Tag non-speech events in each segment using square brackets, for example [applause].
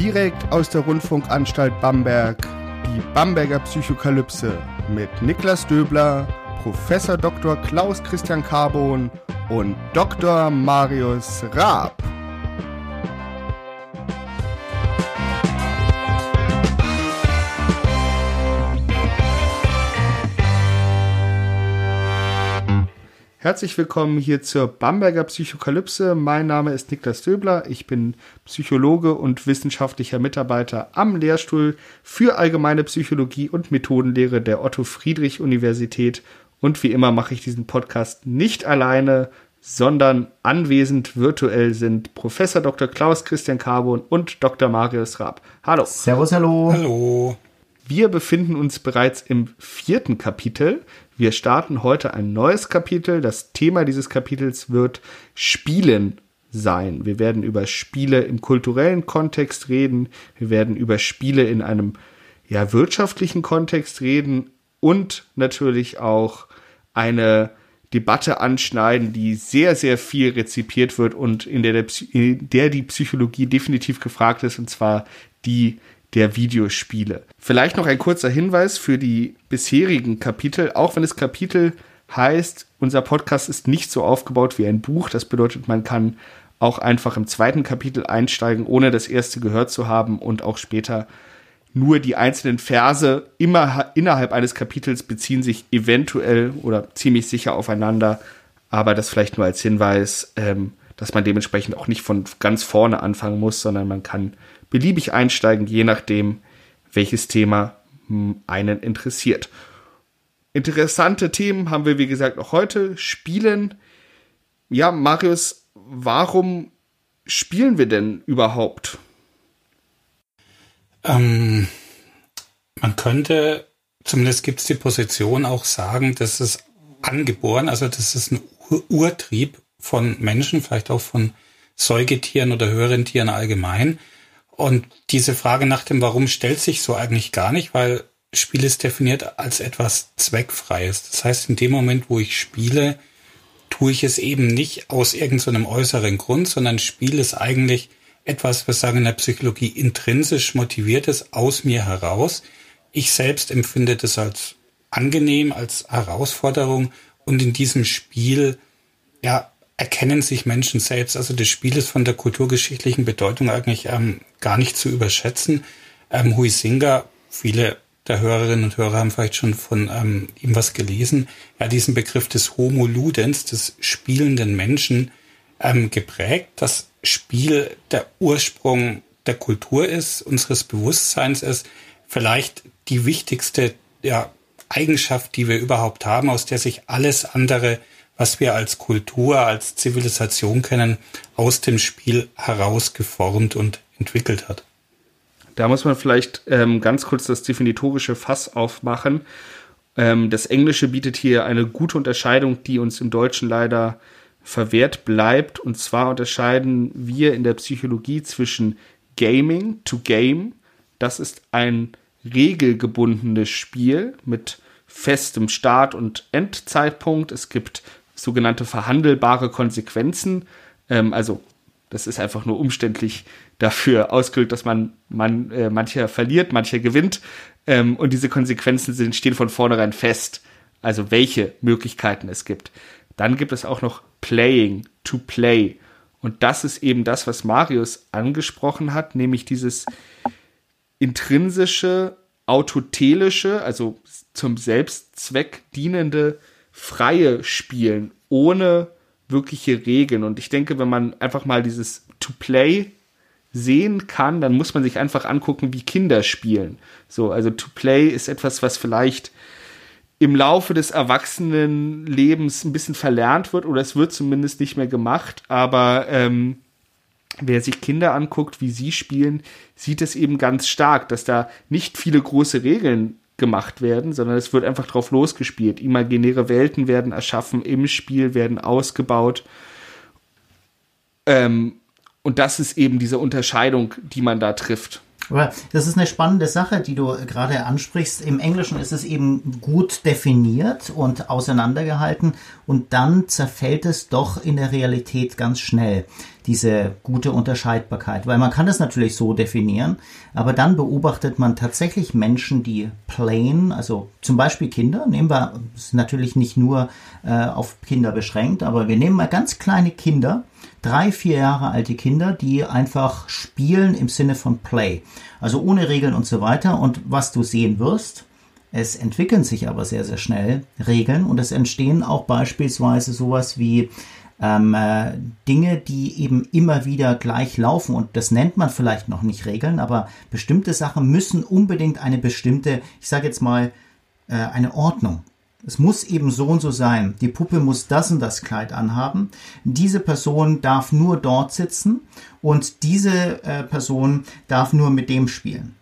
Direkt aus der Rundfunkanstalt Bamberg, die Bamberger Psychokalypse mit Niklas Döbler, Professor Dr. Klaus Christian Carbon und Dr. Marius Raab. Herzlich willkommen hier zur Bamberger Psychokalypse. Mein Name ist Niklas Döbler. Ich bin Psychologe und wissenschaftlicher Mitarbeiter am Lehrstuhl für allgemeine Psychologie und Methodenlehre der Otto Friedrich Universität. Und wie immer mache ich diesen Podcast nicht alleine, sondern anwesend virtuell sind Professor Dr. Klaus Christian Carbon und Dr. Marius Raab. Hallo. Servus, hallo. Hallo. Wir befinden uns bereits im vierten Kapitel. Wir starten heute ein neues Kapitel. Das Thema dieses Kapitels wird Spielen sein. Wir werden über Spiele im kulturellen Kontext reden. Wir werden über Spiele in einem ja, wirtschaftlichen Kontext reden und natürlich auch eine Debatte anschneiden, die sehr, sehr viel rezipiert wird und in der, in der die Psychologie definitiv gefragt ist, und zwar die der Videospiele. Vielleicht noch ein kurzer Hinweis für die bisherigen Kapitel, auch wenn es Kapitel heißt, unser Podcast ist nicht so aufgebaut wie ein Buch. Das bedeutet, man kann auch einfach im zweiten Kapitel einsteigen, ohne das erste gehört zu haben und auch später nur die einzelnen Verse immer innerhalb eines Kapitels beziehen sich eventuell oder ziemlich sicher aufeinander. Aber das vielleicht nur als Hinweis, ähm, dass man dementsprechend auch nicht von ganz vorne anfangen muss, sondern man kann beliebig einsteigen, je nachdem, welches Thema hm, einen interessiert. Interessante Themen haben wir, wie gesagt, auch heute. Spielen. Ja, Marius, warum spielen wir denn überhaupt? Ähm, man könnte, zumindest gibt es die Position auch sagen, dass es angeboren, also das ist ein Ur Urtrieb von Menschen, vielleicht auch von Säugetieren oder höheren Tieren allgemein, und diese Frage nach dem Warum stellt sich so eigentlich gar nicht, weil Spiel ist definiert als etwas Zweckfreies. Das heißt, in dem Moment, wo ich spiele, tue ich es eben nicht aus irgendeinem äußeren Grund, sondern Spiel ist eigentlich etwas, wir sagen in der Psychologie, intrinsisch motiviertes aus mir heraus. Ich selbst empfinde das als angenehm, als Herausforderung und in diesem Spiel, ja, erkennen sich Menschen selbst. Also das Spiel ist von der kulturgeschichtlichen Bedeutung eigentlich ähm, gar nicht zu überschätzen. Ähm, Huizinga, viele der Hörerinnen und Hörer haben vielleicht schon von ähm, ihm was gelesen. Hat diesen Begriff des Homo Ludens, des spielenden Menschen, ähm, geprägt. Das Spiel der Ursprung der Kultur ist, unseres Bewusstseins ist, vielleicht die wichtigste ja, Eigenschaft, die wir überhaupt haben, aus der sich alles andere was wir als Kultur, als Zivilisation kennen, aus dem Spiel herausgeformt und entwickelt hat. Da muss man vielleicht ähm, ganz kurz das definitorische Fass aufmachen. Ähm, das Englische bietet hier eine gute Unterscheidung, die uns im Deutschen leider verwehrt bleibt. Und zwar unterscheiden wir in der Psychologie zwischen Gaming to Game. Das ist ein regelgebundenes Spiel mit festem Start- und Endzeitpunkt. Es gibt sogenannte verhandelbare Konsequenzen. Ähm, also das ist einfach nur umständlich dafür ausgedrückt, dass man, man äh, mancher verliert, mancher gewinnt. Ähm, und diese Konsequenzen sind, stehen von vornherein fest. Also welche Möglichkeiten es gibt. Dann gibt es auch noch Playing to Play. Und das ist eben das, was Marius angesprochen hat, nämlich dieses intrinsische, autotelische, also zum Selbstzweck dienende freie Spielen ohne wirkliche Regeln. Und ich denke, wenn man einfach mal dieses To-Play sehen kann, dann muss man sich einfach angucken, wie Kinder spielen. So, also To-Play ist etwas, was vielleicht im Laufe des Erwachsenenlebens ein bisschen verlernt wird oder es wird zumindest nicht mehr gemacht, aber ähm, wer sich Kinder anguckt, wie sie spielen, sieht es eben ganz stark, dass da nicht viele große Regeln gemacht werden, sondern es wird einfach drauf losgespielt. Imaginäre Welten werden erschaffen, im Spiel werden ausgebaut. Ähm, und das ist eben diese Unterscheidung, die man da trifft. Aber das ist eine spannende Sache, die du gerade ansprichst. Im Englischen ist es eben gut definiert und auseinandergehalten und dann zerfällt es doch in der Realität ganz schnell, diese gute Unterscheidbarkeit. Weil man kann es natürlich so definieren, aber dann beobachtet man tatsächlich Menschen, die plain, also zum Beispiel Kinder, nehmen wir, ist natürlich nicht nur äh, auf Kinder beschränkt, aber wir nehmen mal ganz kleine Kinder, drei, vier Jahre alte Kinder, die einfach spielen im Sinne von Play. Also ohne Regeln und so weiter. Und was du sehen wirst, es entwickeln sich aber sehr, sehr schnell Regeln und es entstehen auch beispielsweise sowas wie ähm, äh, Dinge, die eben immer wieder gleich laufen. Und das nennt man vielleicht noch nicht Regeln, aber bestimmte Sachen müssen unbedingt eine bestimmte, ich sage jetzt mal, äh, eine Ordnung es muss eben so und so sein. Die Puppe muss das und das Kleid anhaben. Diese Person darf nur dort sitzen und diese äh, Person darf nur mit dem spielen.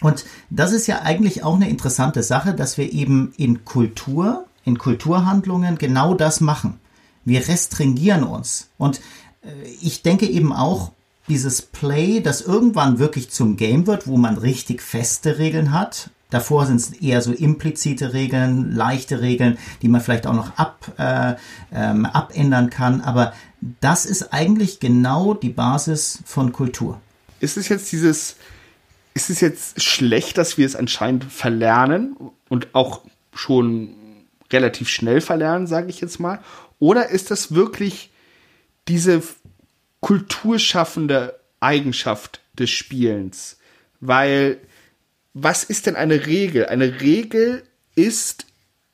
Und das ist ja eigentlich auch eine interessante Sache, dass wir eben in Kultur, in Kulturhandlungen genau das machen. Wir restringieren uns. Und äh, ich denke eben auch, dieses Play, das irgendwann wirklich zum Game wird, wo man richtig feste Regeln hat, Davor sind es eher so implizite Regeln, leichte Regeln, die man vielleicht auch noch ab, äh, ähm, abändern kann. Aber das ist eigentlich genau die Basis von Kultur. Ist es jetzt dieses, ist es jetzt schlecht, dass wir es anscheinend verlernen und auch schon relativ schnell verlernen, sage ich jetzt mal? Oder ist das wirklich diese kulturschaffende Eigenschaft des Spielens? Weil was ist denn eine Regel? Eine Regel ist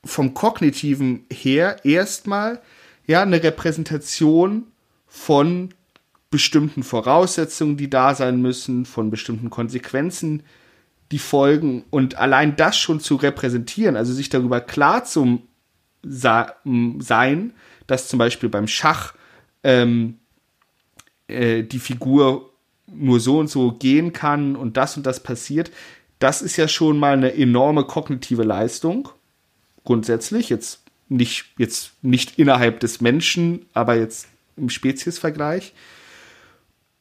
vom kognitiven her erstmal ja eine Repräsentation von bestimmten Voraussetzungen, die da sein müssen, von bestimmten Konsequenzen, die folgen und allein das schon zu repräsentieren, also sich darüber klar zu sein, dass zum Beispiel beim Schach ähm, äh, die Figur nur so und so gehen kann und das und das passiert, das ist ja schon mal eine enorme kognitive Leistung. Grundsätzlich, jetzt nicht, jetzt nicht innerhalb des Menschen, aber jetzt im Speziesvergleich.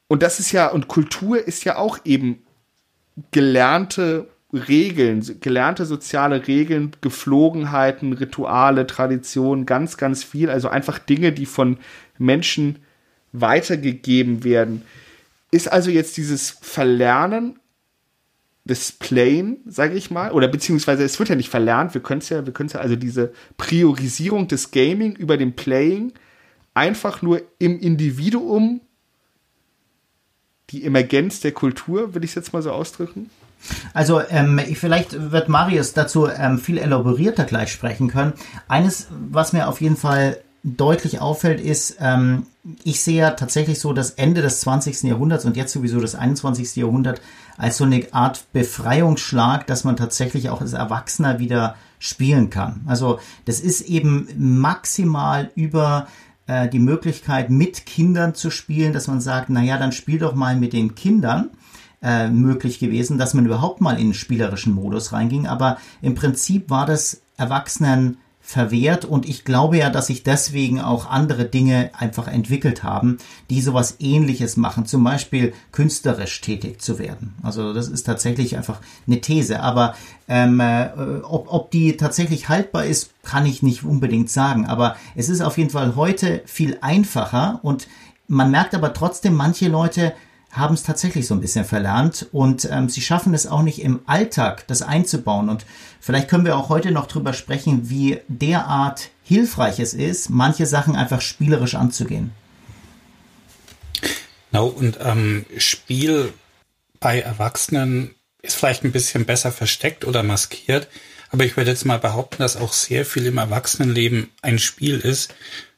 Und das ist ja, und Kultur ist ja auch eben gelernte Regeln, gelernte soziale Regeln, Geflogenheiten, Rituale, Traditionen, ganz, ganz viel. Also einfach Dinge, die von Menschen weitergegeben werden. Ist also jetzt dieses Verlernen des Playen, sage ich mal, oder beziehungsweise es wird ja nicht verlernt, wir können es ja, wir können ja, also diese Priorisierung des Gaming über dem Playing einfach nur im Individuum die Emergenz der Kultur, will ich es jetzt mal so ausdrücken? Also ähm, vielleicht wird Marius dazu ähm, viel elaborierter gleich sprechen können. Eines, was mir auf jeden Fall deutlich auffällt, ist, ähm, ich sehe ja tatsächlich so das Ende des 20. Jahrhunderts und jetzt sowieso das 21. Jahrhundert als so eine Art Befreiungsschlag, dass man tatsächlich auch als Erwachsener wieder spielen kann. Also das ist eben maximal über äh, die Möglichkeit, mit Kindern zu spielen, dass man sagt, na ja, dann spiel doch mal mit den Kindern äh, möglich gewesen, dass man überhaupt mal in den spielerischen Modus reinging. Aber im Prinzip war das Erwachsenen verwehrt und ich glaube ja, dass sich deswegen auch andere Dinge einfach entwickelt haben, die sowas ähnliches machen, zum Beispiel künstlerisch tätig zu werden. Also das ist tatsächlich einfach eine These, aber ähm, äh, ob, ob die tatsächlich haltbar ist, kann ich nicht unbedingt sagen, aber es ist auf jeden Fall heute viel einfacher und man merkt aber trotzdem, manche Leute haben es tatsächlich so ein bisschen verlernt und ähm, sie schaffen es auch nicht im Alltag, das einzubauen. Und vielleicht können wir auch heute noch drüber sprechen, wie derart hilfreich es ist, manche Sachen einfach spielerisch anzugehen. Genau, und ähm, Spiel bei Erwachsenen ist vielleicht ein bisschen besser versteckt oder maskiert, aber ich würde jetzt mal behaupten, dass auch sehr viel im Erwachsenenleben ein Spiel ist,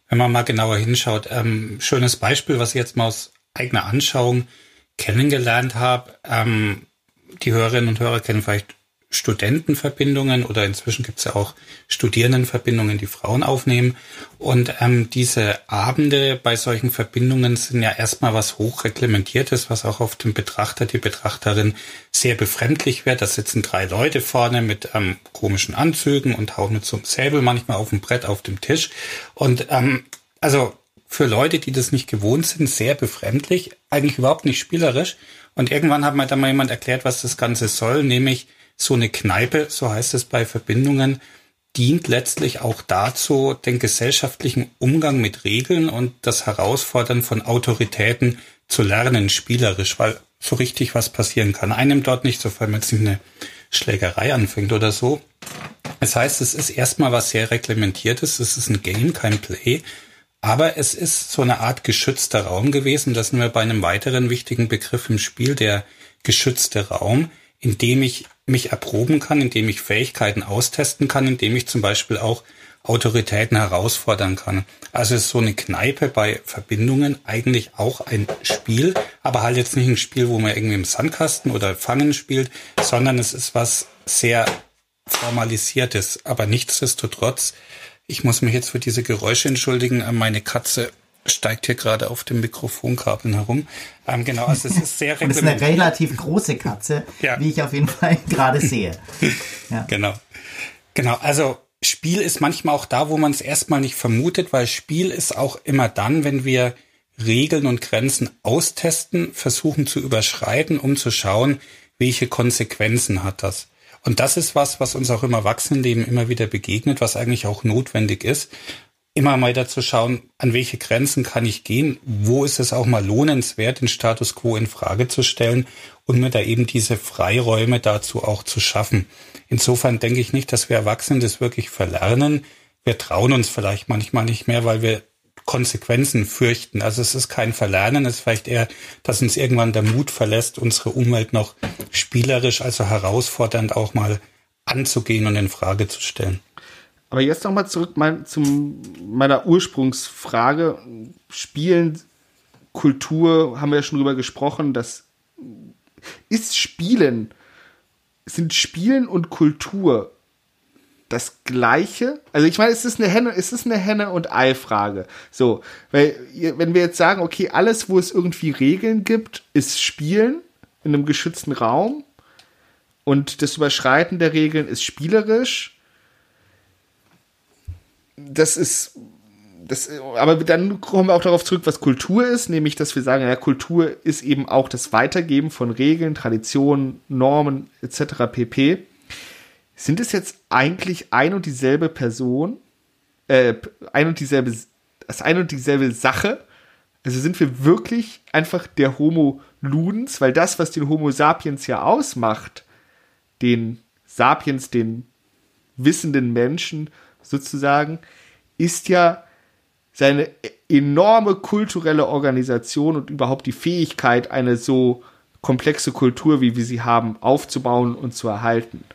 wenn man mal genauer hinschaut. Ähm, schönes Beispiel, was ich jetzt mal aus eigener Anschauung kennengelernt habe. Ähm, die Hörerinnen und Hörer kennen vielleicht Studentenverbindungen oder inzwischen gibt es ja auch Studierendenverbindungen, die Frauen aufnehmen. Und ähm, diese Abende bei solchen Verbindungen sind ja erstmal was hochreglementiertes, was auch auf den Betrachter, die Betrachterin sehr befremdlich wird. Da sitzen drei Leute vorne mit ähm, komischen Anzügen und hauen mit so einem Säbel manchmal auf dem Brett auf dem Tisch. Und ähm, also für Leute, die das nicht gewohnt sind, sehr befremdlich, eigentlich überhaupt nicht spielerisch. Und irgendwann hat mir dann mal jemand erklärt, was das Ganze soll, nämlich so eine Kneipe, so heißt es bei Verbindungen, dient letztlich auch dazu, den gesellschaftlichen Umgang mit Regeln und das Herausfordern von Autoritäten zu lernen, spielerisch, weil so richtig was passieren kann. Einem dort nicht, sofern man jetzt nicht eine Schlägerei anfängt oder so. Das heißt, es ist erstmal was sehr reglementiertes, es ist ein Game, kein Play, aber es ist so eine Art geschützter Raum gewesen. Das sind wir bei einem weiteren wichtigen Begriff im Spiel, der geschützte Raum, in dem ich mich erproben kann, in dem ich Fähigkeiten austesten kann, in dem ich zum Beispiel auch Autoritäten herausfordern kann. Also ist so eine Kneipe bei Verbindungen eigentlich auch ein Spiel, aber halt jetzt nicht ein Spiel, wo man irgendwie im Sandkasten oder Fangen spielt, sondern es ist was sehr formalisiertes. Aber nichtsdestotrotz, ich muss mich jetzt für diese Geräusche entschuldigen. Meine Katze steigt hier gerade auf dem Mikrofonkabeln herum. Ähm, genau, also es ist sehr [laughs] es ist eine relativ große Katze, ja. wie ich auf jeden Fall [laughs] gerade [laughs] sehe. Ja. Genau. Genau, also Spiel ist manchmal auch da, wo man es erstmal nicht vermutet, weil Spiel ist auch immer dann, wenn wir Regeln und Grenzen austesten, versuchen zu überschreiten, um zu schauen, welche Konsequenzen hat das. Und das ist was, was uns auch im Erwachsenenleben immer wieder begegnet, was eigentlich auch notwendig ist immer mal dazu schauen, an welche Grenzen kann ich gehen, wo ist es auch mal lohnenswert, den Status quo in Frage zu stellen und mir da eben diese Freiräume dazu auch zu schaffen. Insofern denke ich nicht, dass wir Erwachsenen das wirklich verlernen. Wir trauen uns vielleicht manchmal nicht mehr, weil wir Konsequenzen fürchten. Also es ist kein Verlernen, es ist vielleicht eher, dass uns irgendwann der Mut verlässt, unsere Umwelt noch spielerisch, also herausfordernd auch mal anzugehen und in Frage zu stellen. Aber jetzt nochmal zurück mein, zu meiner Ursprungsfrage. Spielen, Kultur, haben wir ja schon drüber gesprochen, das ist Spielen, sind Spielen und Kultur das Gleiche? Also ich meine, es ist eine Henne, es ist eine Henne und Ei Frage. So, weil wenn wir jetzt sagen, okay, alles, wo es irgendwie Regeln gibt, ist Spielen in einem geschützten Raum und das Überschreiten der Regeln ist spielerisch das ist, das, aber dann kommen wir auch darauf zurück, was Kultur ist, nämlich, dass wir sagen, ja, Kultur ist eben auch das Weitergeben von Regeln, Traditionen, Normen etc. pp. Sind es jetzt eigentlich ein und dieselbe Person, äh, ein und dieselbe, das ein und dieselbe Sache? Also sind wir wirklich einfach der Homo Ludens, weil das, was den Homo sapiens ja ausmacht, den Sapiens, den wissenden Menschen, sozusagen, ist ja seine enorme kulturelle Organisation und überhaupt die Fähigkeit, eine so komplexe Kultur, wie wir sie haben, aufzubauen und zu erhalten.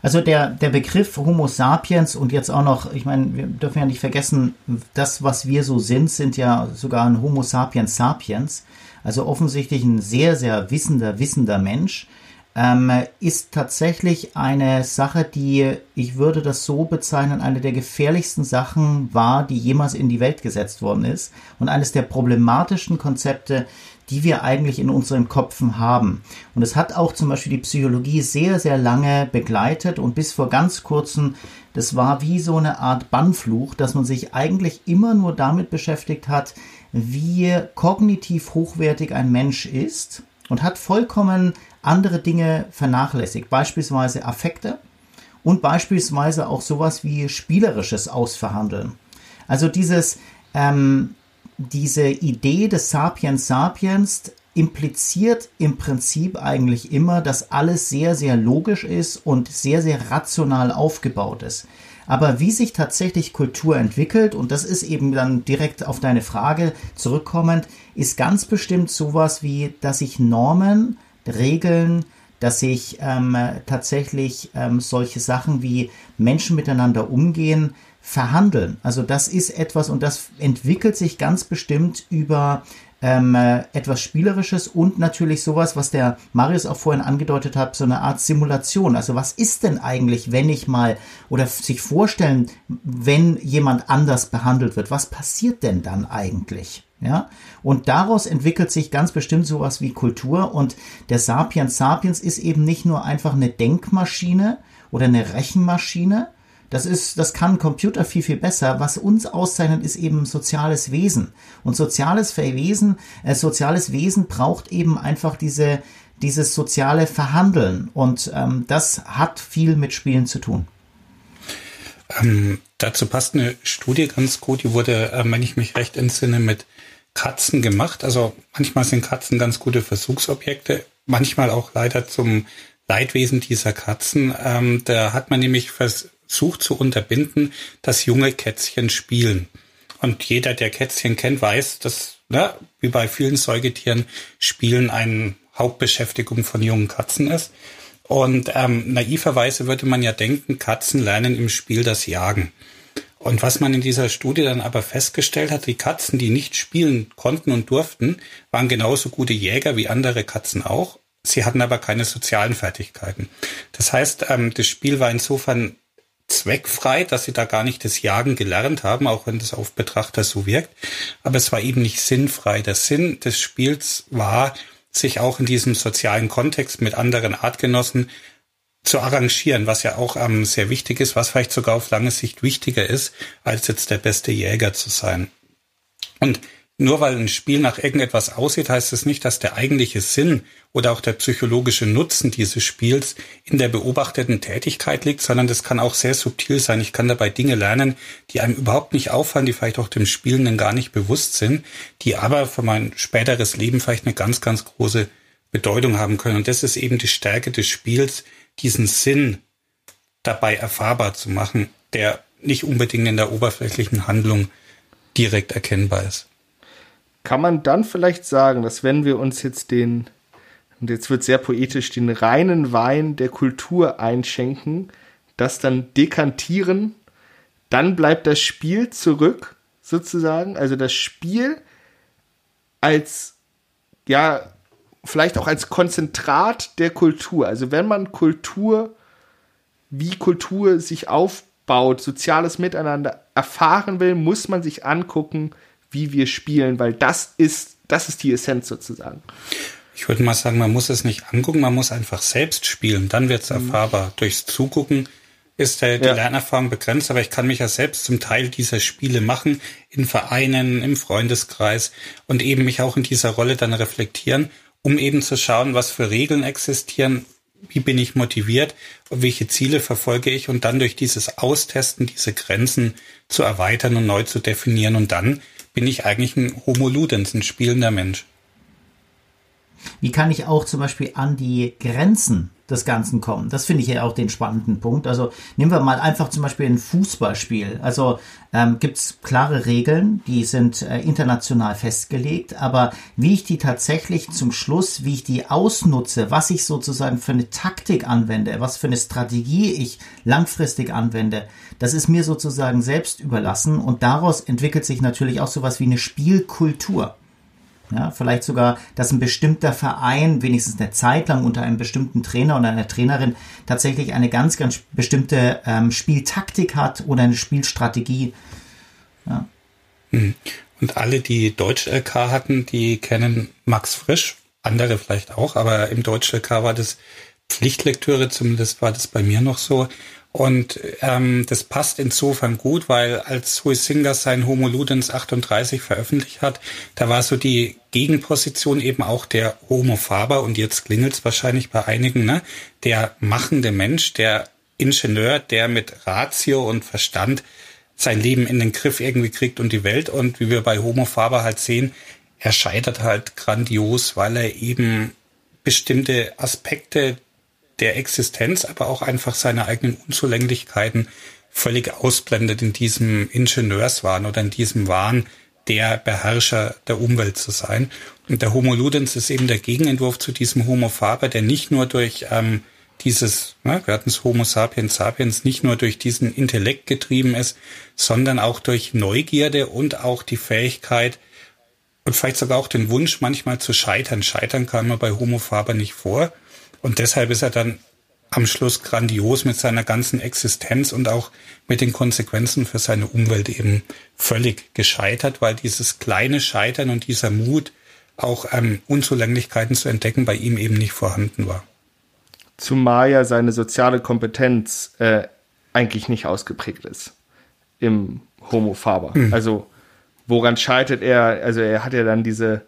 Also der, der Begriff Homo sapiens und jetzt auch noch, ich meine, wir dürfen ja nicht vergessen, das, was wir so sind, sind ja sogar ein Homo sapiens sapiens, also offensichtlich ein sehr, sehr wissender, wissender Mensch, ähm, ist tatsächlich eine Sache, die, ich würde das so bezeichnen, eine der gefährlichsten Sachen war, die jemals in die Welt gesetzt worden ist und eines der problematischen Konzepte, die wir eigentlich in unseren Köpfen haben. Und es hat auch zum Beispiel die Psychologie sehr, sehr lange begleitet und bis vor ganz kurzem, das war wie so eine Art Bannfluch, dass man sich eigentlich immer nur damit beschäftigt hat, wie kognitiv hochwertig ein Mensch ist und hat vollkommen andere Dinge vernachlässigt, beispielsweise Affekte und beispielsweise auch sowas wie spielerisches Ausverhandeln. Also dieses, ähm, diese Idee des Sapiens Sapiens impliziert im Prinzip eigentlich immer, dass alles sehr, sehr logisch ist und sehr, sehr rational aufgebaut ist. Aber wie sich tatsächlich Kultur entwickelt, und das ist eben dann direkt auf deine Frage zurückkommend, ist ganz bestimmt sowas wie, dass sich Normen Regeln, dass sich ähm, tatsächlich ähm, solche Sachen wie Menschen miteinander umgehen, verhandeln. Also das ist etwas und das entwickelt sich ganz bestimmt über ähm, äh, etwas Spielerisches und natürlich sowas, was der Marius auch vorhin angedeutet hat, so eine Art Simulation. Also was ist denn eigentlich, wenn ich mal oder sich vorstellen, wenn jemand anders behandelt wird, was passiert denn dann eigentlich? Ja, und daraus entwickelt sich ganz bestimmt sowas wie Kultur und der Sapiens Sapiens ist eben nicht nur einfach eine Denkmaschine oder eine Rechenmaschine, Das ist, das kann Computer viel, viel besser. Was uns auszeichnet, ist eben soziales Wesen. Und soziales Wesen, äh, soziales Wesen braucht eben einfach diese, dieses soziale Verhandeln. Und ähm, das hat viel mit Spielen zu tun. Ähm, dazu passt eine Studie ganz gut, die wurde, äh, wenn ich mich recht entsinne, mit Katzen gemacht. Also manchmal sind Katzen ganz gute Versuchsobjekte, manchmal auch leider zum Leidwesen dieser Katzen. Ähm, da hat man nämlich versucht zu unterbinden, dass junge Kätzchen spielen. Und jeder, der Kätzchen kennt, weiß, dass, ne, wie bei vielen Säugetieren, Spielen eine Hauptbeschäftigung von jungen Katzen ist. Und ähm, naiverweise würde man ja denken, Katzen lernen im Spiel das Jagen. Und was man in dieser Studie dann aber festgestellt hat, die Katzen, die nicht spielen konnten und durften, waren genauso gute Jäger wie andere Katzen auch. Sie hatten aber keine sozialen Fertigkeiten. Das heißt, ähm, das Spiel war insofern zweckfrei, dass sie da gar nicht das Jagen gelernt haben, auch wenn das auf Betrachter so wirkt. Aber es war eben nicht sinnfrei. Der Sinn des Spiels war, sich auch in diesem sozialen Kontext mit anderen Artgenossen zu arrangieren, was ja auch ähm, sehr wichtig ist, was vielleicht sogar auf lange Sicht wichtiger ist, als jetzt der beste Jäger zu sein. Und nur weil ein Spiel nach irgendetwas aussieht, heißt es nicht, dass der eigentliche Sinn oder auch der psychologische Nutzen dieses Spiels in der beobachteten Tätigkeit liegt, sondern das kann auch sehr subtil sein. Ich kann dabei Dinge lernen, die einem überhaupt nicht auffallen, die vielleicht auch dem Spielenden gar nicht bewusst sind, die aber für mein späteres Leben vielleicht eine ganz, ganz große Bedeutung haben können. Und das ist eben die Stärke des Spiels, diesen Sinn dabei erfahrbar zu machen, der nicht unbedingt in der oberflächlichen Handlung direkt erkennbar ist kann man dann vielleicht sagen, dass wenn wir uns jetzt den, und jetzt wird sehr poetisch, den reinen Wein der Kultur einschenken, das dann dekantieren, dann bleibt das Spiel zurück, sozusagen. Also das Spiel als, ja, vielleicht auch als Konzentrat der Kultur. Also wenn man Kultur, wie Kultur sich aufbaut, soziales Miteinander erfahren will, muss man sich angucken, wie wir spielen, weil das ist, das ist die Essenz sozusagen. Ich würde mal sagen, man muss es nicht angucken, man muss einfach selbst spielen, dann wird es mhm. erfahrbar. Durchs Zugucken ist der, die ja. Lernerfahrung begrenzt, aber ich kann mich ja selbst zum Teil dieser Spiele machen, in Vereinen, im Freundeskreis und eben mich auch in dieser Rolle dann reflektieren, um eben zu schauen, was für Regeln existieren, wie bin ich motiviert und welche Ziele verfolge ich und dann durch dieses Austesten diese Grenzen zu erweitern und neu zu definieren und dann bin ich eigentlich ein Homo Ludens, ein spielender Mensch. Wie kann ich auch zum Beispiel an die Grenzen des Ganzen kommen? Das finde ich ja auch den spannenden Punkt. Also nehmen wir mal einfach zum Beispiel ein Fußballspiel. Also ähm, gibt es klare Regeln, die sind äh, international festgelegt, aber wie ich die tatsächlich zum Schluss, wie ich die ausnutze, was ich sozusagen für eine Taktik anwende, was für eine Strategie ich langfristig anwende, das ist mir sozusagen selbst überlassen und daraus entwickelt sich natürlich auch sowas wie eine Spielkultur. Ja, vielleicht sogar, dass ein bestimmter Verein wenigstens eine Zeit lang unter einem bestimmten Trainer oder einer Trainerin tatsächlich eine ganz, ganz bestimmte ähm, Spieltaktik hat oder eine Spielstrategie. Ja. Hm. Und alle, die Deutsch-LK hatten, die kennen Max Frisch, andere vielleicht auch, aber im Deutsch-LK war das Pflichtlektüre, zumindest war das bei mir noch so. Und ähm, das passt insofern gut, weil als Huizinga sein Homo Ludens 38 veröffentlicht hat, da war so die Gegenposition eben auch der Homo Faber und jetzt klingelt's wahrscheinlich bei einigen, ne? Der machende Mensch, der Ingenieur, der mit Ratio und Verstand sein Leben in den Griff irgendwie kriegt und die Welt. Und wie wir bei Homo Faber halt sehen, er scheitert halt grandios, weil er eben bestimmte Aspekte der Existenz, aber auch einfach seine eigenen Unzulänglichkeiten völlig ausblendet in diesem Ingenieurswahn oder in diesem Wahn, der Beherrscher der Umwelt zu sein. Und der Homo Ludens ist eben der Gegenentwurf zu diesem Homo Faber, der nicht nur durch ähm, dieses, ne, wir hatten es Homo sapiens sapiens, nicht nur durch diesen Intellekt getrieben ist, sondern auch durch Neugierde und auch die Fähigkeit und vielleicht sogar auch den Wunsch, manchmal zu scheitern. Scheitern kam mir bei Homo Faber nicht vor. Und deshalb ist er dann am Schluss grandios mit seiner ganzen Existenz und auch mit den Konsequenzen für seine Umwelt eben völlig gescheitert, weil dieses kleine Scheitern und dieser Mut, auch ähm, Unzulänglichkeiten zu entdecken, bei ihm eben nicht vorhanden war. Zumal ja seine soziale Kompetenz äh, eigentlich nicht ausgeprägt ist im Homo Faber. Mhm. Also woran scheitert er? Also er hat ja dann diese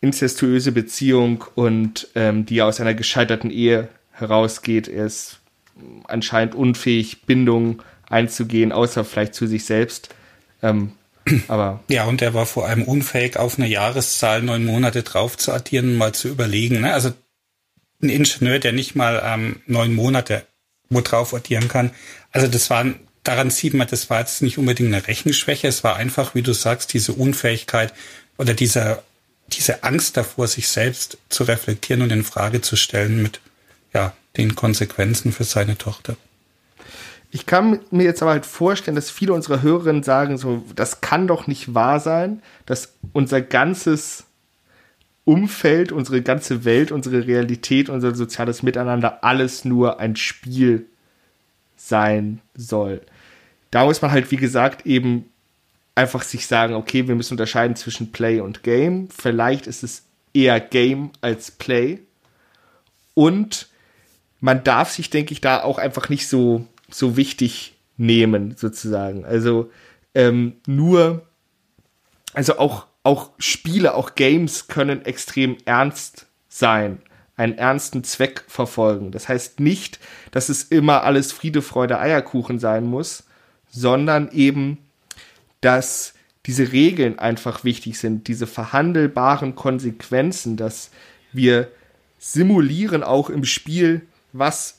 incestuöse Beziehung und ähm, die aus einer gescheiterten Ehe herausgeht. Er ist anscheinend unfähig, Bindungen einzugehen, außer vielleicht zu sich selbst. Ähm, [clears throat] aber ja, und er war vor allem unfähig, auf eine Jahreszahl neun Monate drauf zu addieren, mal zu überlegen. Ne? Also ein Ingenieur, der nicht mal ähm, neun Monate wo drauf addieren kann. Also das waren, daran sieht man, das war jetzt nicht unbedingt eine Rechenschwäche, es war einfach, wie du sagst, diese Unfähigkeit oder dieser, diese Angst davor, sich selbst zu reflektieren und in Frage zu stellen mit ja, den Konsequenzen für seine Tochter. Ich kann mir jetzt aber halt vorstellen, dass viele unserer Hörerinnen sagen, so, das kann doch nicht wahr sein, dass unser ganzes Umfeld, unsere ganze Welt, unsere Realität, unser soziales Miteinander alles nur ein Spiel sein soll. Da muss man halt, wie gesagt, eben einfach sich sagen, okay, wir müssen unterscheiden zwischen Play und Game. Vielleicht ist es eher Game als Play. Und man darf sich, denke ich, da auch einfach nicht so so wichtig nehmen, sozusagen. Also ähm, nur, also auch, auch Spiele, auch Games können extrem ernst sein, einen ernsten Zweck verfolgen. Das heißt nicht, dass es immer alles Friede, Freude, Eierkuchen sein muss, sondern eben, dass diese Regeln einfach wichtig sind, diese verhandelbaren Konsequenzen, dass wir simulieren auch im Spiel, was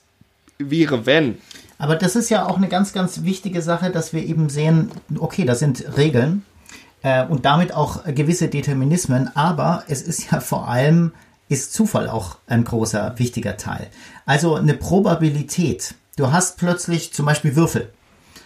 wäre, wenn. Aber das ist ja auch eine ganz, ganz wichtige Sache, dass wir eben sehen, okay, das sind Regeln äh, und damit auch gewisse Determinismen, aber es ist ja vor allem, ist Zufall auch ein großer, wichtiger Teil. Also eine Probabilität. Du hast plötzlich zum Beispiel Würfel.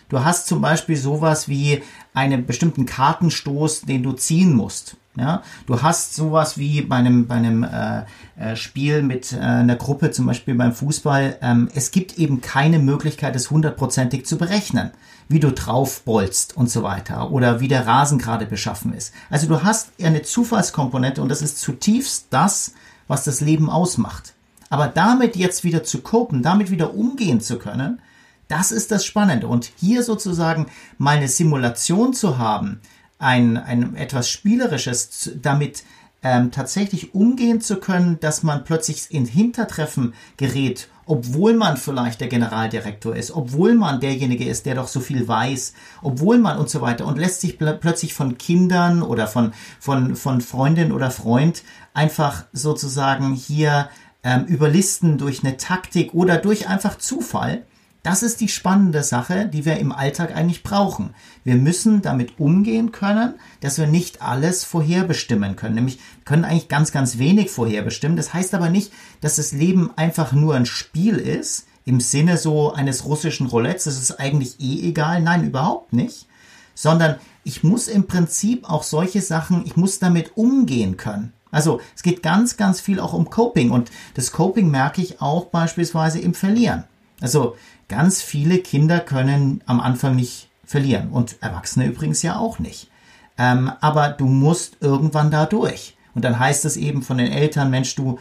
Du hast zum Beispiel sowas wie einen bestimmten Kartenstoß, den du ziehen musst. Ja, du hast sowas wie bei einem, bei einem äh, äh, Spiel mit äh, einer Gruppe, zum Beispiel beim Fußball. Ähm, es gibt eben keine Möglichkeit, es hundertprozentig zu berechnen, wie du draufbolzt und so weiter oder wie der Rasen gerade beschaffen ist. Also du hast eine Zufallskomponente und das ist zutiefst das, was das Leben ausmacht. Aber damit jetzt wieder zu kopen, damit wieder umgehen zu können, das ist das Spannende. Und hier sozusagen mal eine Simulation zu haben, ein, ein etwas Spielerisches, damit ähm, tatsächlich umgehen zu können, dass man plötzlich in Hintertreffen gerät, obwohl man vielleicht der Generaldirektor ist, obwohl man derjenige ist, der doch so viel weiß, obwohl man und so weiter und lässt sich pl plötzlich von Kindern oder von, von, von Freundin oder Freund einfach sozusagen hier ähm, überlisten durch eine Taktik oder durch einfach Zufall das ist die spannende Sache, die wir im Alltag eigentlich brauchen. Wir müssen damit umgehen können, dass wir nicht alles vorherbestimmen können. Nämlich können eigentlich ganz, ganz wenig vorherbestimmen. Das heißt aber nicht, dass das Leben einfach nur ein Spiel ist, im Sinne so eines russischen Roulettes. Das ist eigentlich eh egal. Nein, überhaupt nicht. Sondern ich muss im Prinzip auch solche Sachen, ich muss damit umgehen können. Also es geht ganz, ganz viel auch um Coping und das Coping merke ich auch beispielsweise im Verlieren. Also Ganz viele Kinder können am Anfang nicht verlieren und Erwachsene übrigens ja auch nicht. Ähm, aber du musst irgendwann da durch. Und dann heißt es eben von den Eltern, Mensch, du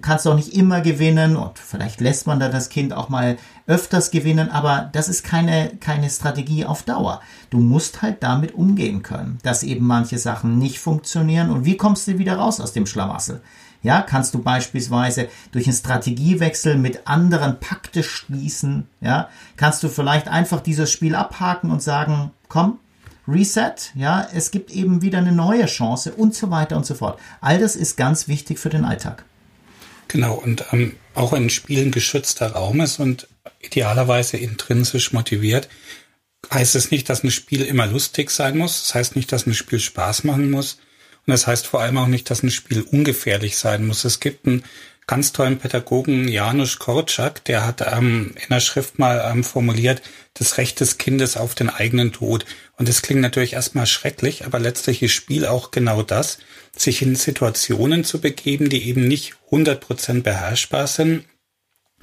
kannst doch nicht immer gewinnen und vielleicht lässt man da das Kind auch mal öfters gewinnen, aber das ist keine, keine Strategie auf Dauer. Du musst halt damit umgehen können, dass eben manche Sachen nicht funktionieren und wie kommst du wieder raus aus dem Schlamassel? Ja, kannst du beispielsweise durch einen Strategiewechsel mit anderen Pakte schließen. Ja, kannst du vielleicht einfach dieses Spiel abhaken und sagen, komm, Reset, ja, es gibt eben wieder eine neue Chance und so weiter und so fort. All das ist ganz wichtig für den Alltag. Genau, und ähm, auch wenn ein Spiel ein geschützter Raum ist und idealerweise intrinsisch motiviert, heißt es nicht, dass ein Spiel immer lustig sein muss. Das heißt nicht, dass ein Spiel Spaß machen muss. Und das heißt vor allem auch nicht, dass ein Spiel ungefährlich sein muss. Es gibt einen ganz tollen Pädagogen, Janusz Korczak, der hat ähm, in der Schrift mal ähm, formuliert, das Recht des Kindes auf den eigenen Tod. Und das klingt natürlich erstmal schrecklich, aber letztlich ist Spiel auch genau das, sich in Situationen zu begeben, die eben nicht 100% beherrschbar sind,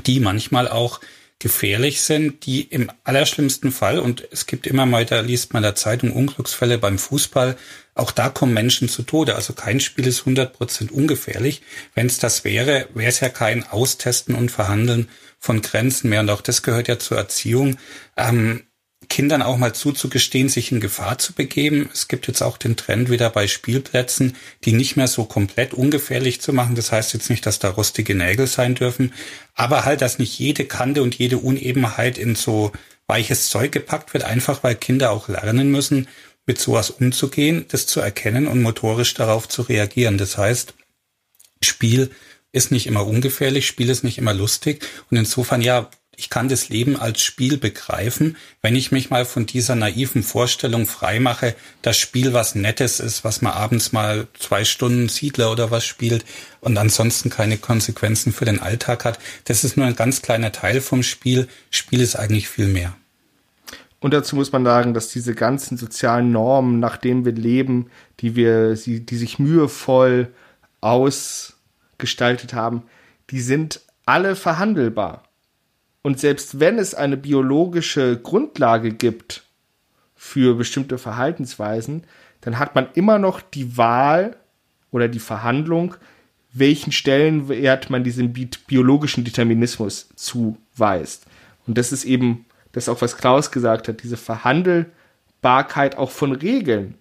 die manchmal auch gefährlich sind, die im allerschlimmsten Fall, und es gibt immer mal, da liest man in der Zeitung Unglücksfälle beim Fußball, auch da kommen Menschen zu Tode. Also kein Spiel ist 100% ungefährlich. Wenn es das wäre, wäre es ja kein Austesten und Verhandeln von Grenzen mehr. Und auch das gehört ja zur Erziehung. Ähm, Kindern auch mal zuzugestehen, sich in Gefahr zu begeben. Es gibt jetzt auch den Trend wieder bei Spielplätzen, die nicht mehr so komplett ungefährlich zu machen. Das heißt jetzt nicht, dass da rostige Nägel sein dürfen, aber halt, dass nicht jede Kante und jede Unebenheit in so weiches Zeug gepackt wird, einfach weil Kinder auch lernen müssen, mit sowas umzugehen, das zu erkennen und motorisch darauf zu reagieren. Das heißt, Spiel ist nicht immer ungefährlich, Spiel ist nicht immer lustig und insofern ja, ich kann das Leben als Spiel begreifen, wenn ich mich mal von dieser naiven Vorstellung freimache, dass Spiel was Nettes ist, was man abends mal zwei Stunden Siedler oder was spielt und ansonsten keine Konsequenzen für den Alltag hat. Das ist nur ein ganz kleiner Teil vom Spiel. Spiel ist eigentlich viel mehr. Und dazu muss man sagen, dass diese ganzen sozialen Normen, nach denen wir leben, die wir, die sich mühevoll ausgestaltet haben, die sind alle verhandelbar. Und selbst wenn es eine biologische Grundlage gibt für bestimmte Verhaltensweisen, dann hat man immer noch die Wahl oder die Verhandlung, welchen Stellenwert man diesem biologischen Determinismus zuweist. Und das ist eben das auch, was Klaus gesagt hat, diese Verhandelbarkeit auch von Regeln,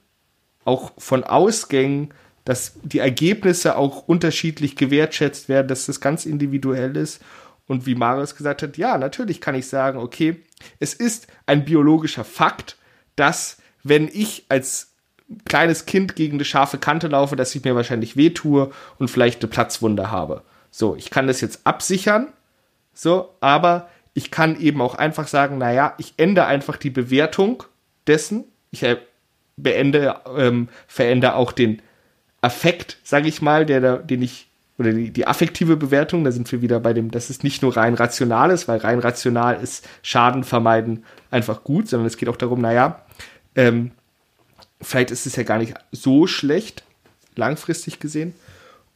auch von Ausgängen, dass die Ergebnisse auch unterschiedlich gewertschätzt werden, dass das ganz individuell ist und wie Marius gesagt hat, ja, natürlich kann ich sagen, okay, es ist ein biologischer Fakt, dass wenn ich als kleines Kind gegen eine scharfe Kante laufe, dass ich mir wahrscheinlich wehtue und vielleicht eine Platzwunde habe. So, ich kann das jetzt absichern, so, aber ich kann eben auch einfach sagen, naja, ich ändere einfach die Bewertung dessen, ich äh, beende, ähm, verändere auch den Affekt, sage ich mal, der, den ich oder die, die affektive Bewertung, da sind wir wieder bei dem, dass es nicht nur rein rational ist, weil rein rational ist Schaden vermeiden einfach gut, sondern es geht auch darum, naja, ähm, vielleicht ist es ja gar nicht so schlecht, langfristig gesehen.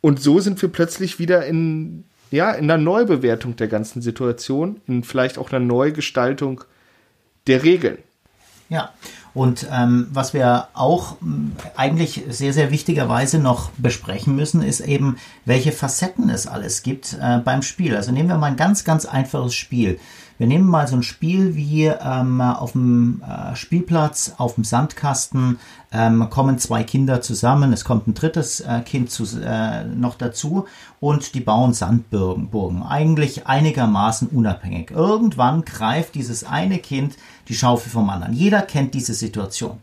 Und so sind wir plötzlich wieder in, ja, in einer Neubewertung der ganzen Situation, in vielleicht auch einer Neugestaltung der Regeln. Ja, und ähm, was wir auch ähm, eigentlich sehr, sehr wichtigerweise noch besprechen müssen, ist eben, welche Facetten es alles gibt äh, beim Spiel. Also nehmen wir mal ein ganz, ganz einfaches Spiel. Wir nehmen mal so ein Spiel wie ähm, auf dem äh, Spielplatz, auf dem Sandkasten, ähm, kommen zwei Kinder zusammen, es kommt ein drittes äh, Kind zu, äh, noch dazu und die bauen Sandburgen, eigentlich einigermaßen unabhängig. Irgendwann greift dieses eine Kind die Schaufel vom anderen. Jeder kennt diese Situation.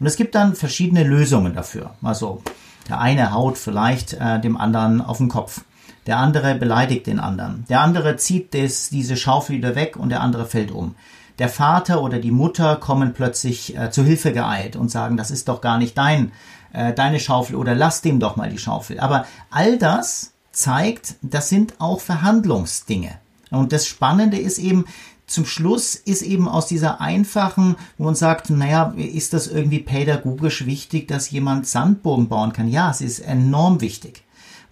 Und es gibt dann verschiedene Lösungen dafür. Also der eine haut vielleicht äh, dem anderen auf den Kopf. Der andere beleidigt den anderen. Der andere zieht des, diese Schaufel wieder weg und der andere fällt um. Der Vater oder die Mutter kommen plötzlich äh, zu Hilfe geeilt und sagen, das ist doch gar nicht dein, äh, deine Schaufel oder lass dem doch mal die Schaufel. Aber all das zeigt, das sind auch Verhandlungsdinge. Und das Spannende ist eben, zum Schluss ist eben aus dieser einfachen, wo man sagt, naja, ist das irgendwie pädagogisch wichtig, dass jemand Sandburgen bauen kann? Ja, es ist enorm wichtig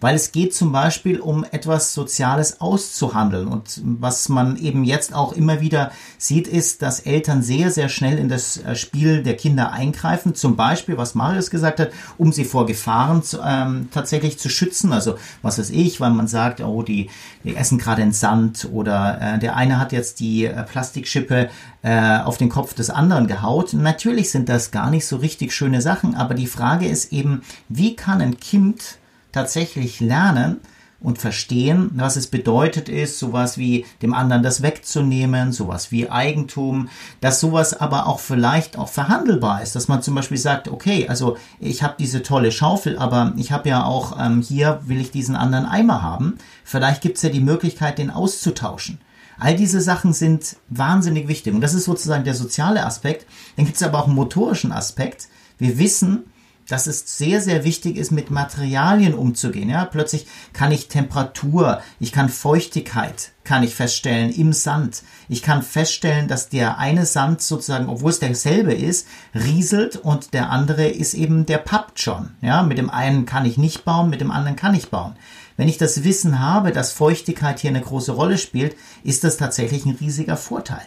weil es geht zum Beispiel um etwas Soziales auszuhandeln. Und was man eben jetzt auch immer wieder sieht, ist, dass Eltern sehr, sehr schnell in das äh, Spiel der Kinder eingreifen. Zum Beispiel, was Marius gesagt hat, um sie vor Gefahren zu, ähm, tatsächlich zu schützen. Also was weiß ich, weil man sagt, oh, die, die essen gerade in Sand oder äh, der eine hat jetzt die äh, Plastikschippe äh, auf den Kopf des anderen gehaut. Natürlich sind das gar nicht so richtig schöne Sachen, aber die Frage ist eben, wie kann ein Kind tatsächlich lernen und verstehen, was es bedeutet ist, sowas wie dem anderen das wegzunehmen, sowas wie Eigentum, dass sowas aber auch vielleicht auch verhandelbar ist, dass man zum Beispiel sagt, okay, also ich habe diese tolle Schaufel, aber ich habe ja auch ähm, hier will ich diesen anderen Eimer haben. Vielleicht gibt es ja die Möglichkeit, den auszutauschen. All diese Sachen sind wahnsinnig wichtig und das ist sozusagen der soziale Aspekt. Dann gibt es aber auch einen motorischen Aspekt. Wir wissen, dass es sehr, sehr wichtig ist, mit Materialien umzugehen. Ja, plötzlich kann ich Temperatur, ich kann Feuchtigkeit, kann ich feststellen im Sand. Ich kann feststellen, dass der eine Sand sozusagen, obwohl es derselbe ist, rieselt und der andere ist eben, der pappt schon. Ja, mit dem einen kann ich nicht bauen, mit dem anderen kann ich bauen. Wenn ich das Wissen habe, dass Feuchtigkeit hier eine große Rolle spielt, ist das tatsächlich ein riesiger Vorteil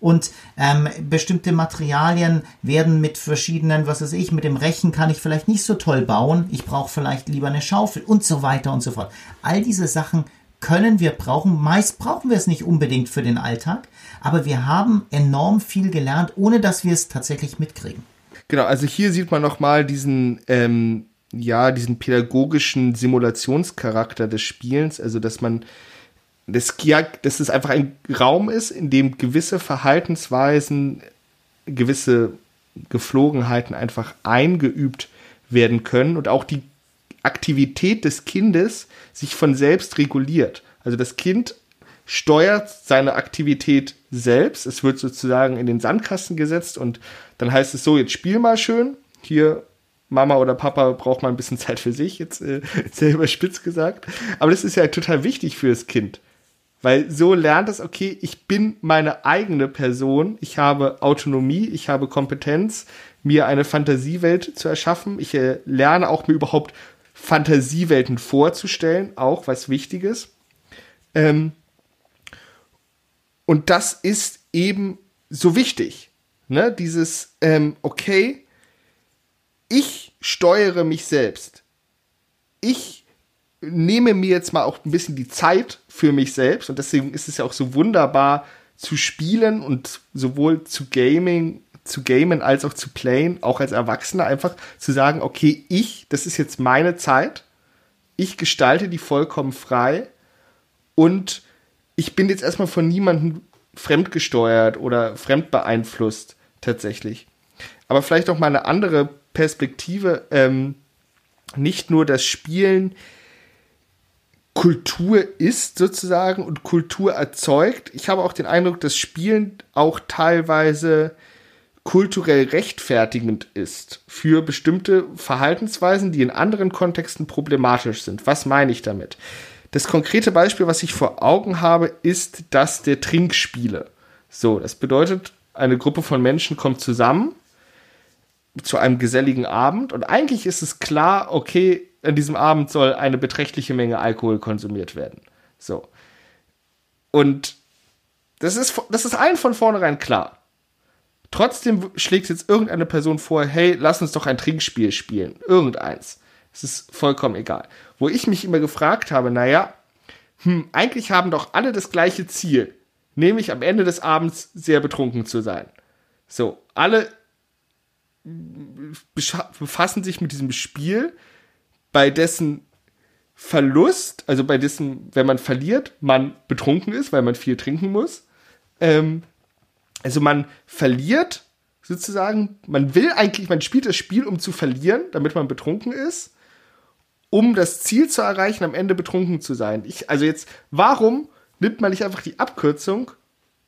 und ähm, bestimmte Materialien werden mit verschiedenen, was weiß ich, mit dem Rechen kann ich vielleicht nicht so toll bauen, ich brauche vielleicht lieber eine Schaufel und so weiter und so fort. All diese Sachen können wir brauchen, meist brauchen wir es nicht unbedingt für den Alltag, aber wir haben enorm viel gelernt, ohne dass wir es tatsächlich mitkriegen. Genau, also hier sieht man nochmal diesen, ähm, ja, diesen pädagogischen Simulationscharakter des Spielens, also dass man das, ja, dass es einfach ein Raum ist, in dem gewisse Verhaltensweisen, gewisse Geflogenheiten einfach eingeübt werden können und auch die Aktivität des Kindes sich von selbst reguliert. Also das Kind steuert seine Aktivität selbst. Es wird sozusagen in den Sandkasten gesetzt und dann heißt es so, jetzt spiel mal schön. Hier Mama oder Papa braucht mal ein bisschen Zeit für sich, jetzt äh, [laughs] sehr überspitzt gesagt. Aber das ist ja total wichtig für das Kind. Weil so lernt es, okay, ich bin meine eigene Person, ich habe Autonomie, ich habe Kompetenz, mir eine Fantasiewelt zu erschaffen. Ich äh, lerne auch mir überhaupt Fantasiewelten vorzustellen, auch was Wichtiges. Ähm, und das ist eben so wichtig. Ne? Dieses, ähm, okay, ich steuere mich selbst. Ich nehme mir jetzt mal auch ein bisschen die Zeit für mich selbst und deswegen ist es ja auch so wunderbar zu spielen und sowohl zu Gaming, zu gamen als auch zu playen, auch als Erwachsener einfach zu sagen, okay, ich, das ist jetzt meine Zeit, ich gestalte die vollkommen frei und ich bin jetzt erstmal von niemandem fremdgesteuert oder fremdbeeinflusst tatsächlich. Aber vielleicht auch mal eine andere Perspektive, ähm, nicht nur das Spielen Kultur ist sozusagen und Kultur erzeugt. Ich habe auch den Eindruck, dass Spielen auch teilweise kulturell rechtfertigend ist für bestimmte Verhaltensweisen, die in anderen Kontexten problematisch sind. Was meine ich damit? Das konkrete Beispiel, was ich vor Augen habe, ist das der Trinkspiele. So, das bedeutet, eine Gruppe von Menschen kommt zusammen zu einem geselligen Abend und eigentlich ist es klar, okay, an diesem Abend soll eine beträchtliche Menge Alkohol konsumiert werden. So. Und das ist, das ist allen von vornherein klar. Trotzdem schlägt jetzt irgendeine Person vor, hey, lass uns doch ein Trinkspiel spielen. Irgendeins. Es ist vollkommen egal. Wo ich mich immer gefragt habe, naja, hm, eigentlich haben doch alle das gleiche Ziel. Nämlich am Ende des Abends sehr betrunken zu sein. So, alle befassen sich mit diesem Spiel, bei dessen Verlust, also bei dessen, wenn man verliert, man betrunken ist, weil man viel trinken muss. Ähm, also man verliert sozusagen, man will eigentlich, man spielt das Spiel, um zu verlieren, damit man betrunken ist, um das Ziel zu erreichen, am Ende betrunken zu sein. Ich, also jetzt, warum nimmt man nicht einfach die Abkürzung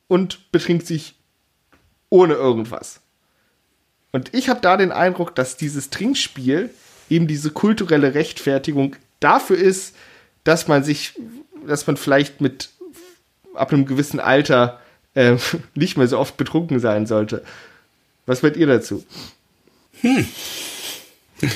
und betrinkt sich ohne irgendwas? Und ich habe da den Eindruck, dass dieses Trinkspiel eben diese kulturelle Rechtfertigung dafür ist, dass man sich, dass man vielleicht mit ab einem gewissen Alter äh, [laughs] nicht mehr so oft betrunken sein sollte. Was meint ihr dazu? Hm.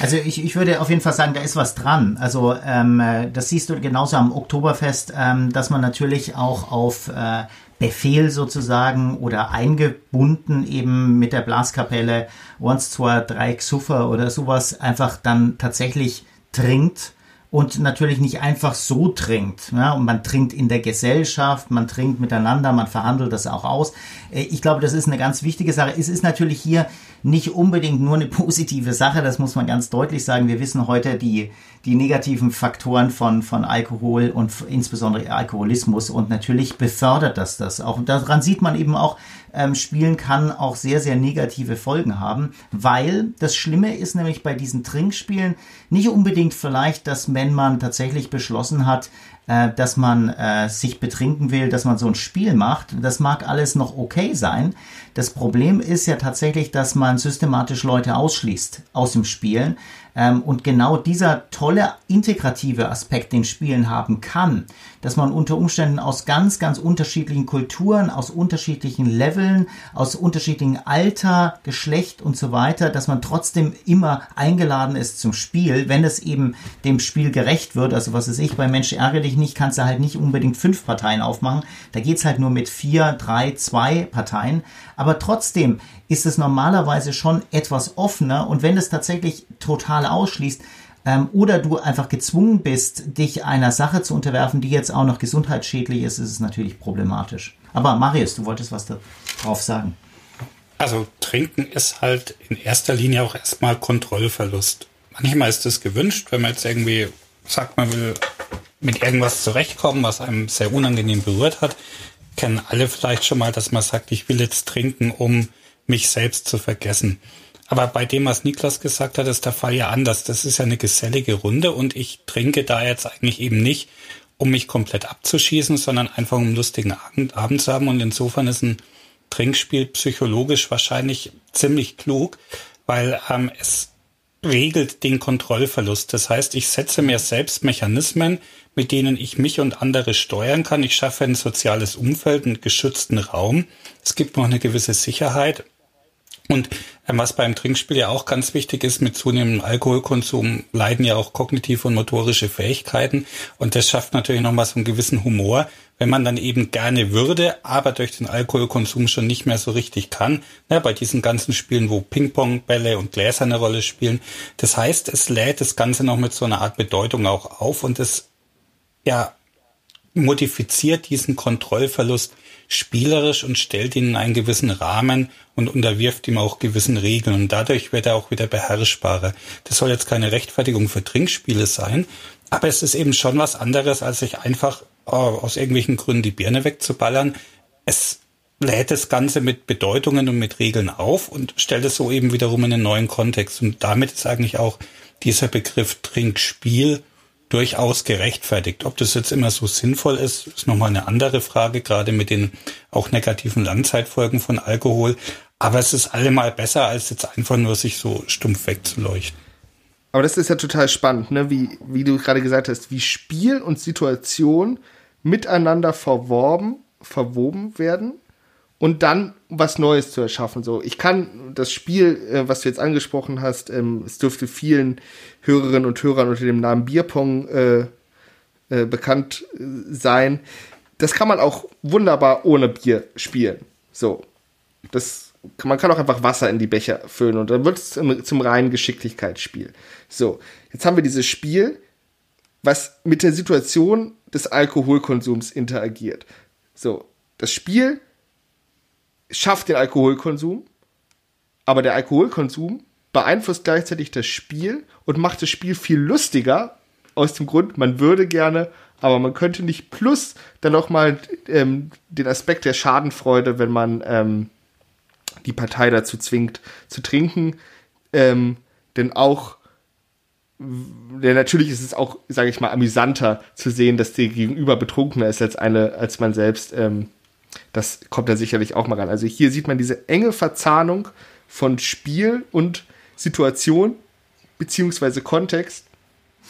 Also ich, ich würde auf jeden Fall sagen, da ist was dran. Also ähm, das siehst du genauso am Oktoberfest, ähm, dass man natürlich auch auf äh, Befehl sozusagen oder eingebunden eben mit der Blaskapelle once, zwei, drei Xuffer oder sowas einfach dann tatsächlich trinkt und natürlich nicht einfach so trinkt. Ja, und man trinkt in der Gesellschaft, man trinkt miteinander, man verhandelt das auch aus. Äh, ich glaube, das ist eine ganz wichtige Sache. Es ist natürlich hier nicht unbedingt nur eine [laughs] positive Sache, das muss man ganz deutlich sagen. Wir wissen heute die, die negativen Faktoren von, von Alkohol und insbesondere Alkoholismus und natürlich befördert das das auch. Und daran sieht man eben auch, ähm, Spielen kann auch sehr, sehr negative Folgen haben, weil das Schlimme ist nämlich bei diesen Trinkspielen nicht unbedingt vielleicht, dass wenn man tatsächlich beschlossen hat, äh, dass man äh, sich betrinken will, dass man so ein Spiel macht. Das mag alles noch okay sein. Das Problem ist ja tatsächlich, dass man systematisch Leute ausschließt aus dem Spielen. Ähm, und genau dieser tolle integrative Aspekt, den Spielen haben kann, dass man unter Umständen aus ganz, ganz unterschiedlichen Kulturen, aus unterschiedlichen Leveln, aus unterschiedlichen Alter, Geschlecht und so weiter, dass man trotzdem immer eingeladen ist zum Spiel, wenn es eben dem Spiel gerecht wird. Also was ist ich, bei Mensch ärgere dich nicht, kannst du halt nicht unbedingt fünf Parteien aufmachen. Da geht's halt nur mit vier, drei, zwei Parteien. Aber trotzdem ist es normalerweise schon etwas offener und wenn es tatsächlich total ausschließt, ähm, oder du einfach gezwungen bist, dich einer Sache zu unterwerfen, die jetzt auch noch gesundheitsschädlich ist, ist es natürlich problematisch. Aber Marius, du wolltest was darauf sagen. Also trinken ist halt in erster Linie auch erstmal Kontrollverlust. Manchmal ist es gewünscht, wenn man jetzt irgendwie sagt, man will mit irgendwas zurechtkommen, was einem sehr unangenehm berührt hat. Kennen alle vielleicht schon mal, dass man sagt, ich will jetzt trinken, um mich selbst zu vergessen. Aber bei dem, was Niklas gesagt hat, ist der Fall ja anders. Das ist ja eine gesellige Runde und ich trinke da jetzt eigentlich eben nicht, um mich komplett abzuschießen, sondern einfach um einen lustigen Abend, Abend zu haben. Und insofern ist ein Trinkspiel psychologisch wahrscheinlich ziemlich klug, weil ähm, es regelt den Kontrollverlust. Das heißt, ich setze mir selbst Mechanismen, mit denen ich mich und andere steuern kann. Ich schaffe ein soziales Umfeld, einen geschützten Raum. Es gibt noch eine gewisse Sicherheit. Und ähm, was beim Trinkspiel ja auch ganz wichtig ist, mit zunehmendem Alkoholkonsum leiden ja auch kognitive und motorische Fähigkeiten. Und das schafft natürlich nochmal so einen gewissen Humor, wenn man dann eben gerne würde, aber durch den Alkoholkonsum schon nicht mehr so richtig kann. Ja, bei diesen ganzen Spielen, wo Ping-Pong-Bälle und Gläser eine Rolle spielen. Das heißt, es lädt das Ganze noch mit so einer Art Bedeutung auch auf und es ja modifiziert diesen Kontrollverlust spielerisch und stellt ihn in einen gewissen Rahmen und unterwirft ihm auch gewissen Regeln. Und dadurch wird er auch wieder beherrschbarer. Das soll jetzt keine Rechtfertigung für Trinkspiele sein, aber es ist eben schon was anderes, als sich einfach oh, aus irgendwelchen Gründen die Birne wegzuballern. Es lädt das Ganze mit Bedeutungen und mit Regeln auf und stellt es so eben wiederum in einen neuen Kontext. Und damit ist eigentlich auch dieser Begriff Trinkspiel durchaus gerechtfertigt. Ob das jetzt immer so sinnvoll ist, ist nochmal eine andere Frage, gerade mit den auch negativen Langzeitfolgen von Alkohol. Aber es ist allemal besser, als jetzt einfach nur sich so stumpf wegzuleuchten. Aber das ist ja total spannend, ne? wie, wie du gerade gesagt hast, wie Spiel und Situation miteinander verworben, verwoben werden und dann was Neues zu erschaffen. So, ich kann das Spiel, äh, was du jetzt angesprochen hast, ähm, es dürfte vielen Hörerinnen und Hörern unter dem Namen Bierpong äh, äh, bekannt äh, sein. Das kann man auch wunderbar ohne Bier spielen. So, das man kann auch einfach Wasser in die Becher füllen und dann wird es zum, zum reinen Geschicklichkeitsspiel. So, jetzt haben wir dieses Spiel, was mit der Situation des Alkoholkonsums interagiert. So, das Spiel schafft den Alkoholkonsum, aber der Alkoholkonsum beeinflusst gleichzeitig das Spiel und macht das Spiel viel lustiger, aus dem Grund, man würde gerne, aber man könnte nicht plus dann noch mal ähm, den Aspekt der Schadenfreude, wenn man ähm, die Partei dazu zwingt zu trinken, ähm, denn auch denn natürlich ist es auch, sage ich mal, amüsanter zu sehen, dass der Gegenüber betrunkener ist als eine, als man selbst. Ähm, das kommt da sicherlich auch mal ran. Also hier sieht man diese enge Verzahnung von Spiel und Situation beziehungsweise Kontext.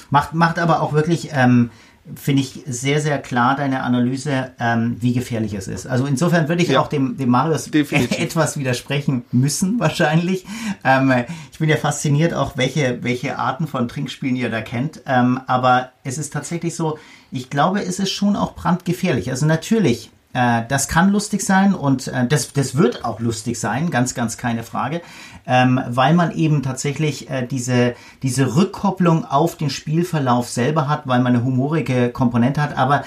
Macht, macht aber auch wirklich, ähm, finde ich, sehr, sehr klar deine Analyse, ähm, wie gefährlich es ist. Also insofern würde ich ja, auch dem, dem Marius [laughs] definitiv. etwas widersprechen müssen, [laughs] wahrscheinlich. Ähm, ich bin ja fasziniert auch, welche, welche Arten von Trinkspielen ihr da kennt. Ähm, aber es ist tatsächlich so, ich glaube, es ist schon auch brandgefährlich. Also natürlich äh, das kann lustig sein und äh, das, das wird auch lustig sein, ganz, ganz keine Frage, ähm, weil man eben tatsächlich äh, diese, diese Rückkopplung auf den Spielverlauf selber hat, weil man eine humorige Komponente hat. Aber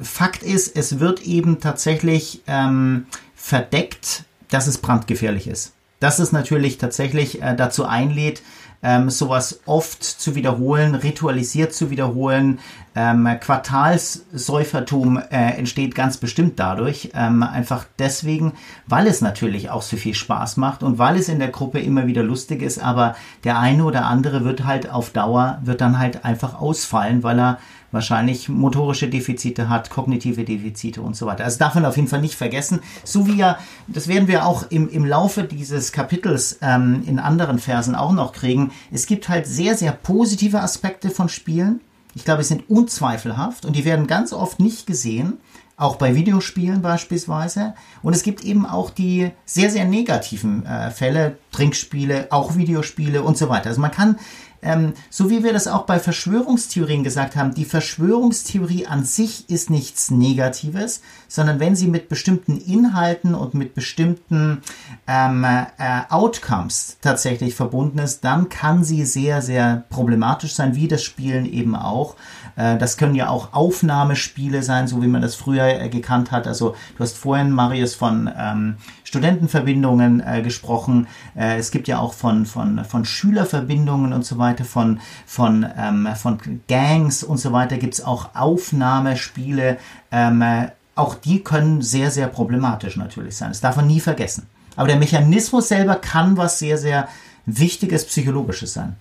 Fakt ist, es wird eben tatsächlich ähm, verdeckt, dass es brandgefährlich ist. Dass es natürlich tatsächlich äh, dazu einlädt, ähm, sowas oft zu wiederholen, ritualisiert zu wiederholen, Ähm, Quartalssäufertum äh, entsteht ganz bestimmt dadurch, ähm, einfach deswegen, weil es natürlich auch so viel Spaß macht und weil es in der Gruppe immer wieder lustig ist, aber der eine oder andere wird halt auf Dauer, wird dann halt einfach ausfallen, weil er wahrscheinlich motorische Defizite hat, kognitive Defizite und so weiter. Also darf man auf jeden Fall nicht vergessen. So wie ja, das werden wir auch im, im Laufe dieses Kapitels ähm, in anderen Versen auch noch kriegen. Es gibt halt sehr, sehr positive Aspekte von Spielen ich glaube, es sind unzweifelhaft und die werden ganz oft nicht gesehen, auch bei Videospielen beispielsweise. Und es gibt eben auch die sehr, sehr negativen äh, Fälle, Trinkspiele, auch Videospiele und so weiter. Also man kann ähm, so wie wir das auch bei Verschwörungstheorien gesagt haben, die Verschwörungstheorie an sich ist nichts Negatives, sondern wenn sie mit bestimmten Inhalten und mit bestimmten ähm, äh, Outcomes tatsächlich verbunden ist, dann kann sie sehr, sehr problematisch sein, wie das Spielen eben auch. Äh, das können ja auch Aufnahmespiele sein, so wie man das früher äh, gekannt hat. Also du hast vorhin, Marius, von ähm, Studentenverbindungen äh, gesprochen. Äh, es gibt ja auch von, von, von Schülerverbindungen und so weiter, von, von, ähm, von Gangs und so weiter gibt es auch Aufnahmespiele. Ähm, äh, auch die können sehr, sehr problematisch natürlich sein. Das darf man nie vergessen. Aber der Mechanismus selber kann was sehr, sehr Wichtiges Psychologisches sein.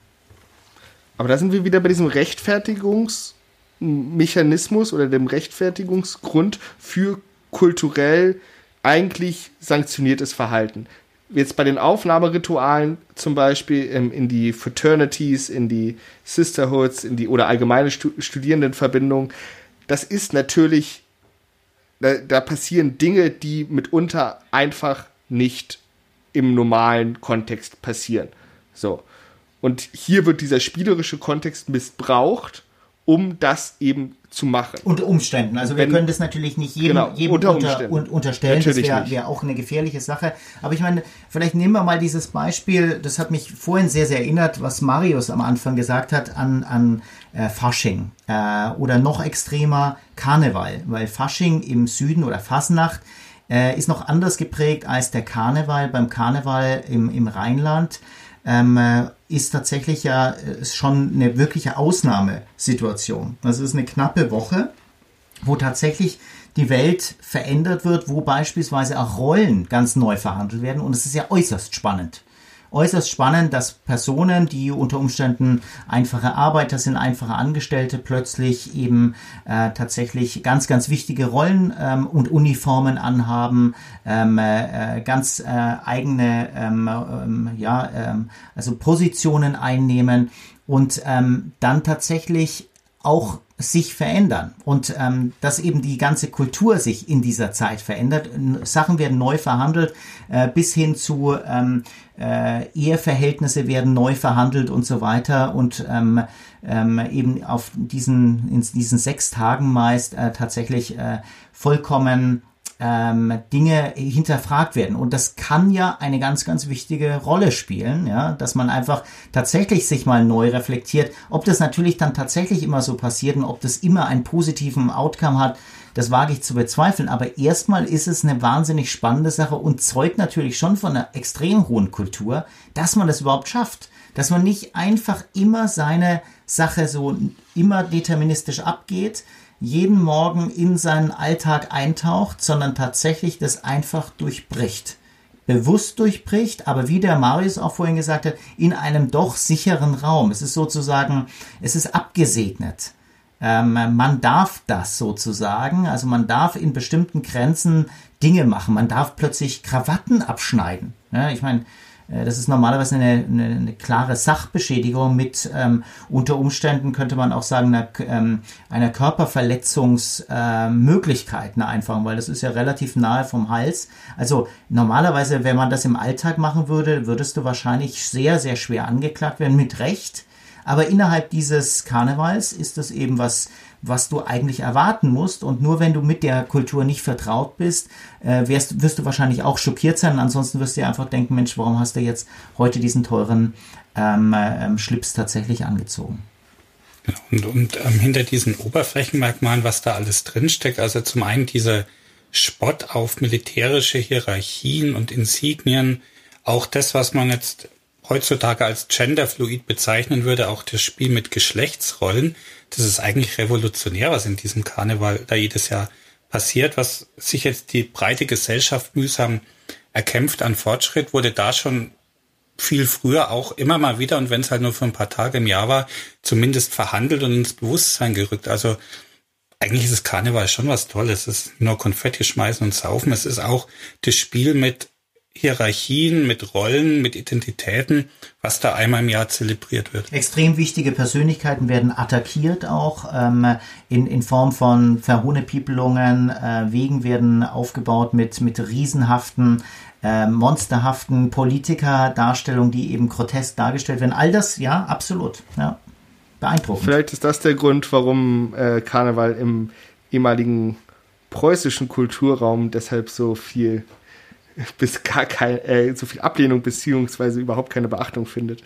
Aber da sind wir wieder bei diesem Rechtfertigungs- Mechanismus oder dem Rechtfertigungsgrund für kulturell eigentlich sanktioniertes Verhalten. Jetzt bei den Aufnahmeritualen zum Beispiel ähm, in die Fraternities, in die Sisterhoods, in die oder allgemeine Studierendenverbindungen, das ist natürlich, da, da passieren Dinge, die mitunter einfach nicht im normalen Kontext passieren. So. Und hier wird dieser spielerische Kontext missbraucht um das eben zu machen. Unter Umständen. Also wir Wenn, können das natürlich nicht jedem, genau, jedem unter unter, un, unterstellen. Natürlich das wäre wär auch eine gefährliche Sache. Aber ich meine, vielleicht nehmen wir mal dieses Beispiel, das hat mich vorhin sehr, sehr erinnert, was Marius am Anfang gesagt hat, an, an äh, Fasching. Äh, oder noch extremer Karneval. Weil Fasching im Süden oder Fasnacht äh, ist noch anders geprägt als der Karneval. Beim Karneval im, im Rheinland ähm, äh, ist tatsächlich ja äh, schon eine wirkliche Ausnahmesituation. Das ist eine knappe Woche, wo tatsächlich die Welt verändert wird, wo beispielsweise auch Rollen ganz neu verhandelt werden. Und es ist ja äußerst spannend äußerst spannend, dass Personen, die unter Umständen einfache Arbeiter sind, einfache Angestellte, plötzlich eben äh, tatsächlich ganz, ganz wichtige Rollen ähm, und Uniformen anhaben, ähm, äh, ganz äh, eigene, ähm, ähm ja, ähm, also Positionen einnehmen und ähm, dann tatsächlich auch sich verändern und ähm, dass eben die ganze Kultur sich in dieser Zeit verändert. Sachen werden neu verhandelt, äh, bis hin zu ähm, äh, Eheverhältnisse werden neu verhandelt und so weiter und ähm, ähm, eben auf diesen in diesen sechs Tagen meist äh, tatsächlich äh, vollkommen ähm, Dinge hinterfragt werden. Und das kann ja eine ganz, ganz wichtige Rolle spielen, ja, dass man einfach tatsächlich sich mal neu reflektiert. Ob das natürlich dann tatsächlich immer so passiert und ob das immer einen positiven Outcome hat, das wage ich zu bezweifeln. Aber erstmal ist es eine wahnsinnig spannende Sache und zeugt natürlich schon von einer extrem hohen Kultur, dass man das überhaupt schafft. Dass man nicht einfach immer seine Sache so immer deterministisch abgeht, jeden Morgen in seinen Alltag eintaucht, sondern tatsächlich das einfach durchbricht. Bewusst durchbricht, aber wie der Marius auch vorhin gesagt hat, in einem doch sicheren Raum. Es ist sozusagen, es ist abgesegnet. Ähm, man darf das sozusagen, also man darf in bestimmten Grenzen Dinge machen. Man darf plötzlich Krawatten abschneiden. Ja, ich meine, äh, das ist normalerweise eine, eine, eine klare Sachbeschädigung mit ähm, unter Umständen könnte man auch sagen einer, ähm, einer Körperverletzungsmöglichkeit, äh, eine Einfachung, weil das ist ja relativ nahe vom Hals. Also normalerweise, wenn man das im Alltag machen würde, würdest du wahrscheinlich sehr, sehr schwer angeklagt werden, mit Recht. Aber innerhalb dieses Karnevals ist das eben was was du eigentlich erwarten musst. Und nur wenn du mit der Kultur nicht vertraut bist, äh, wirst, wirst du wahrscheinlich auch schockiert sein. Ansonsten wirst du dir einfach denken, Mensch, warum hast du jetzt heute diesen teuren ähm, ähm, Schlips tatsächlich angezogen? Genau. Und, und ähm, hinter diesen Oberflächenmerkmalen, was da alles drinsteckt, also zum einen dieser Spott auf militärische Hierarchien und Insignien, auch das, was man jetzt heutzutage als genderfluid bezeichnen würde, auch das Spiel mit Geschlechtsrollen. Das ist eigentlich revolutionär, was in diesem Karneval da jedes Jahr passiert, was sich jetzt die breite Gesellschaft mühsam erkämpft an Fortschritt, wurde da schon viel früher auch immer mal wieder, und wenn es halt nur für ein paar Tage im Jahr war, zumindest verhandelt und ins Bewusstsein gerückt. Also eigentlich ist das Karneval schon was Tolles. Es ist nur Konfetti schmeißen und saufen. Es ist auch das Spiel mit Hierarchien, mit Rollen, mit Identitäten, was da einmal im Jahr zelebriert wird. Extrem wichtige Persönlichkeiten werden attackiert auch ähm, in, in Form von Verhohnepiepelungen. Äh, Wegen werden aufgebaut mit, mit riesenhaften, äh, monsterhaften Politikerdarstellungen, die eben grotesk dargestellt werden. All das, ja, absolut. Ja. Beeindruckend. Vielleicht ist das der Grund, warum äh, Karneval im ehemaligen preußischen Kulturraum deshalb so viel [laughs] bis gar kein, äh, so viel Ablehnung beziehungsweise überhaupt keine Beachtung findet.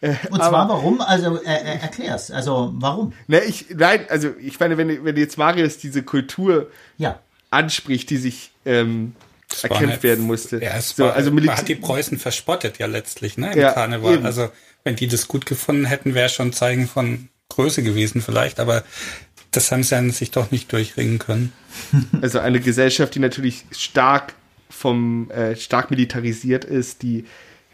Äh, Und zwar aber, warum? Also äh, äh, erklär's. Also warum? Ne, ich, nein, also ich meine, wenn, wenn jetzt Marius diese Kultur ja. anspricht, die sich ähm, erkämpft werden musste. Ja, es so, war, also man hat die Preußen verspottet ja letztlich, ne, im ja, Karneval. Eben. Also wenn die das gut gefunden hätten, wäre schon Zeigen von Größe gewesen vielleicht, aber das haben sie an sich doch nicht durchringen können. Also eine Gesellschaft, die natürlich stark vom äh, stark militarisiert ist, die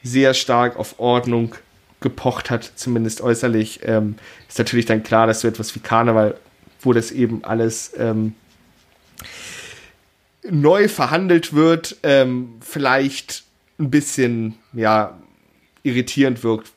sehr stark auf Ordnung gepocht hat, zumindest äußerlich, ähm, ist natürlich dann klar, dass so etwas wie Karneval, wo das eben alles ähm, neu verhandelt wird, ähm, vielleicht ein bisschen ja irritierend wirkt,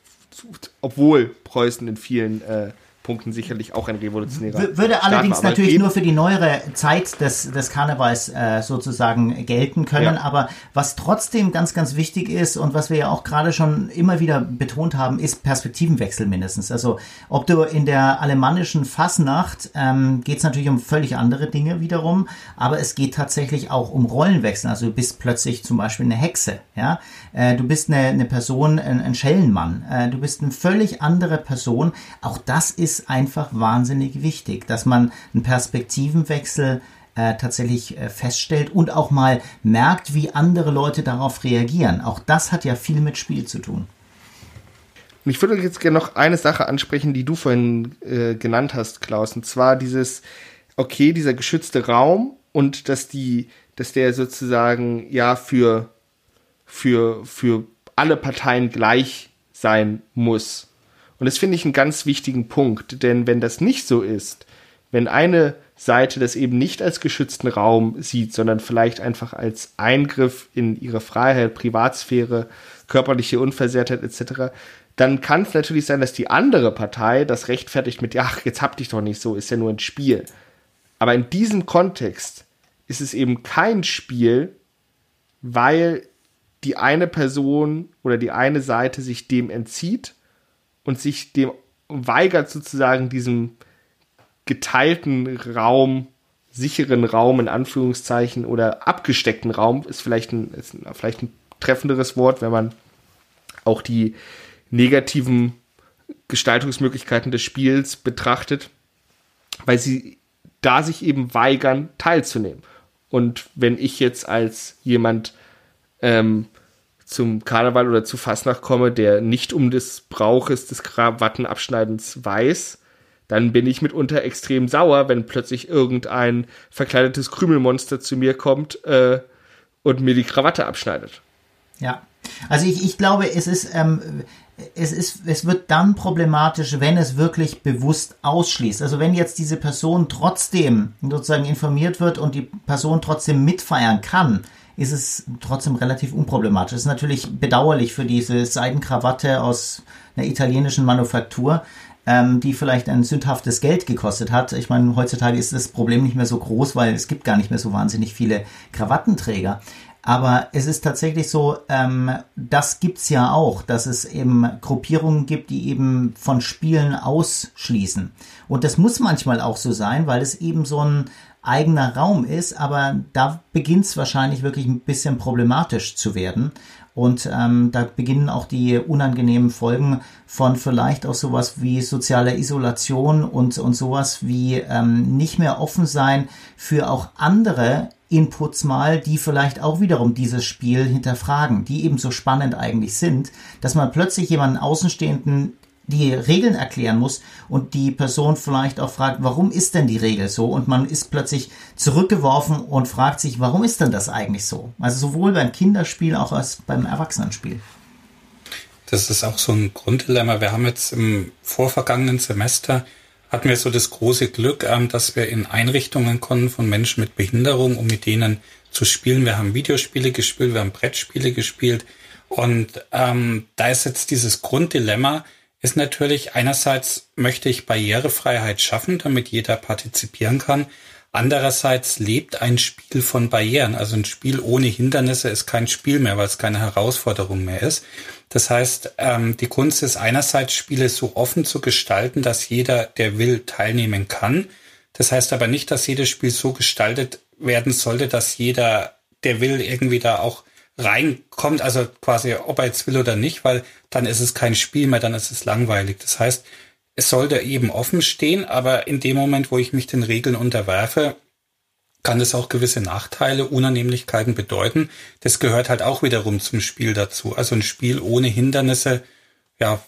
obwohl Preußen in vielen äh, Punkten sicherlich auch ein revolutionärer. Würde allerdings natürlich nur für die neuere Zeit des, des Karnevals äh, sozusagen gelten können. Ja. Aber was trotzdem ganz, ganz wichtig ist und was wir ja auch gerade schon immer wieder betont haben, ist Perspektivenwechsel mindestens. Also ob du in der alemannischen Fassnacht ähm, geht es natürlich um völlig andere Dinge wiederum, aber es geht tatsächlich auch um Rollenwechsel. Also du bist plötzlich zum Beispiel eine Hexe, ja, äh, du bist eine, eine Person, ein, ein Schellenmann, äh, du bist eine völlig andere Person. Auch das ist ist einfach wahnsinnig wichtig, dass man einen Perspektivenwechsel äh, tatsächlich äh, feststellt und auch mal merkt, wie andere Leute darauf reagieren. Auch das hat ja viel mit Spiel zu tun. Und ich würde jetzt gerne noch eine Sache ansprechen, die du vorhin äh, genannt hast, Klaus, und zwar dieses, okay, dieser geschützte Raum und dass die, dass der sozusagen ja für, für, für alle Parteien gleich sein muss. Und das finde ich einen ganz wichtigen Punkt, denn wenn das nicht so ist, wenn eine Seite das eben nicht als geschützten Raum sieht, sondern vielleicht einfach als Eingriff in ihre Freiheit, Privatsphäre, körperliche Unversehrtheit etc., dann kann es natürlich sein, dass die andere Partei das rechtfertigt mit, ach, jetzt hab dich doch nicht so, ist ja nur ein Spiel. Aber in diesem Kontext ist es eben kein Spiel, weil die eine Person oder die eine Seite sich dem entzieht und sich dem weigert sozusagen diesem geteilten Raum, sicheren Raum in Anführungszeichen oder abgesteckten Raum ist vielleicht ein, ist vielleicht ein treffenderes Wort, wenn man auch die negativen Gestaltungsmöglichkeiten des Spiels betrachtet, weil sie da sich eben weigern, teilzunehmen. Und wenn ich jetzt als jemand ähm, zum Karneval oder zu Fasnacht komme, der nicht um des Brauches des Krawattenabschneidens weiß, dann bin ich mitunter extrem sauer, wenn plötzlich irgendein verkleidetes Krümelmonster zu mir kommt äh, und mir die Krawatte abschneidet. Ja, also ich, ich glaube, es ist, ähm, es ist, es wird dann problematisch, wenn es wirklich bewusst ausschließt. Also wenn jetzt diese Person trotzdem sozusagen informiert wird und die Person trotzdem mitfeiern kann, ist es trotzdem relativ unproblematisch. Es ist natürlich bedauerlich für diese Seidenkrawatte aus einer italienischen Manufaktur, ähm, die vielleicht ein sündhaftes Geld gekostet hat. Ich meine, heutzutage ist das Problem nicht mehr so groß, weil es gibt gar nicht mehr so wahnsinnig viele Krawattenträger. Aber es ist tatsächlich so, ähm, das gibt's ja auch, dass es eben Gruppierungen gibt, die eben von Spielen ausschließen. Und das muss manchmal auch so sein, weil es eben so ein eigener Raum ist, aber da beginnt es wahrscheinlich wirklich ein bisschen problematisch zu werden. Und ähm, da beginnen auch die unangenehmen Folgen von vielleicht auch sowas wie sozialer Isolation und, und sowas wie ähm, nicht mehr offen sein für auch andere Inputs mal, die vielleicht auch wiederum dieses Spiel hinterfragen, die eben so spannend eigentlich sind, dass man plötzlich jemanden Außenstehenden die Regeln erklären muss und die Person vielleicht auch fragt, warum ist denn die Regel so? Und man ist plötzlich zurückgeworfen und fragt sich, warum ist denn das eigentlich so? Also sowohl beim Kinderspiel auch als beim Erwachsenenspiel. Das ist auch so ein Grunddilemma. Wir haben jetzt im vorvergangenen Semester hatten wir so das große Glück, ähm, dass wir in Einrichtungen konnten von Menschen mit Behinderung, um mit denen zu spielen. Wir haben Videospiele gespielt, wir haben Brettspiele gespielt. Und ähm, da ist jetzt dieses Grunddilemma, ist natürlich einerseits möchte ich Barrierefreiheit schaffen, damit jeder partizipieren kann. Andererseits lebt ein Spiel von Barrieren. Also ein Spiel ohne Hindernisse ist kein Spiel mehr, weil es keine Herausforderung mehr ist. Das heißt, ähm, die Kunst ist einerseits, Spiele so offen zu gestalten, dass jeder, der will, teilnehmen kann. Das heißt aber nicht, dass jedes Spiel so gestaltet werden sollte, dass jeder, der will, irgendwie da auch reinkommt, also quasi ob er jetzt will oder nicht, weil dann ist es kein Spiel mehr, dann ist es langweilig. Das heißt, es sollte eben offen stehen, aber in dem Moment, wo ich mich den Regeln unterwerfe, kann es auch gewisse Nachteile, Unannehmlichkeiten bedeuten. Das gehört halt auch wiederum zum Spiel dazu. Also ein Spiel ohne Hindernisse, ja,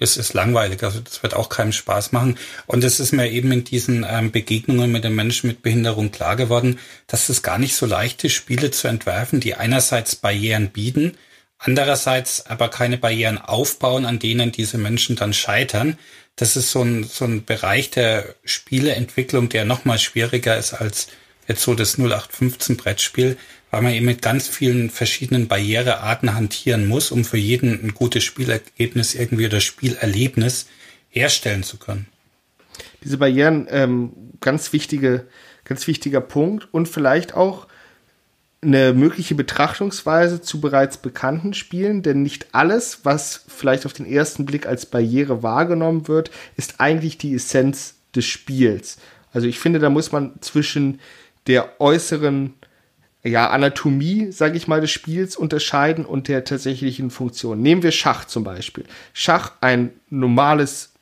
es ist langweilig. Also das wird auch keinem Spaß machen. Und es ist mir eben in diesen ähm, Begegnungen mit den Menschen mit Behinderung klar geworden, dass es gar nicht so leicht ist, Spiele zu entwerfen, die einerseits Barrieren bieten, andererseits aber keine Barrieren aufbauen, an denen diese Menschen dann scheitern. Das ist so ein, so ein Bereich der Spieleentwicklung, der nochmal schwieriger ist als jetzt so das 0815 Brettspiel, weil man eben mit ganz vielen verschiedenen Barrierearten hantieren muss, um für jeden ein gutes Spielergebnis irgendwie oder Spielerlebnis herstellen zu können. Diese Barrieren, ähm, ganz wichtige, ganz wichtiger Punkt und vielleicht auch eine mögliche Betrachtungsweise zu bereits bekannten Spielen, denn nicht alles, was vielleicht auf den ersten Blick als Barriere wahrgenommen wird, ist eigentlich die Essenz des Spiels. Also ich finde, da muss man zwischen der äußeren ja, Anatomie, sage ich mal, des Spiels unterscheiden und der tatsächlichen Funktion. Nehmen wir Schach zum Beispiel. Schach, ein normales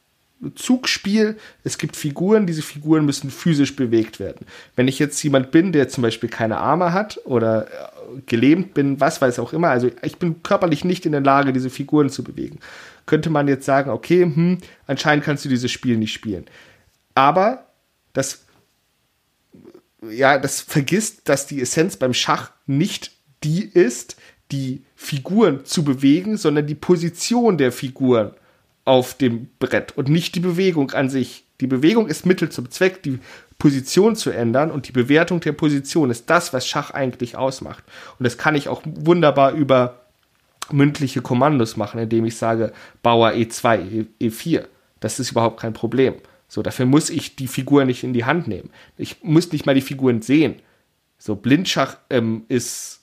Zugspiel. Es gibt Figuren, diese Figuren müssen physisch bewegt werden. Wenn ich jetzt jemand bin, der zum Beispiel keine Arme hat oder äh, gelähmt bin, was weiß auch immer, also ich bin körperlich nicht in der Lage, diese Figuren zu bewegen, könnte man jetzt sagen, okay, hm, anscheinend kannst du dieses Spiel nicht spielen. Aber das ja, das vergisst, dass die Essenz beim Schach nicht die ist, die Figuren zu bewegen, sondern die Position der Figuren auf dem Brett und nicht die Bewegung an sich. Die Bewegung ist Mittel zum Zweck, die Position zu ändern und die Bewertung der Position ist das, was Schach eigentlich ausmacht. Und das kann ich auch wunderbar über mündliche Kommandos machen, indem ich sage Bauer E2, E4. Das ist überhaupt kein Problem. So, dafür muss ich die Figur nicht in die Hand nehmen. Ich muss nicht mal die Figuren sehen. So, Blindschach ähm, ist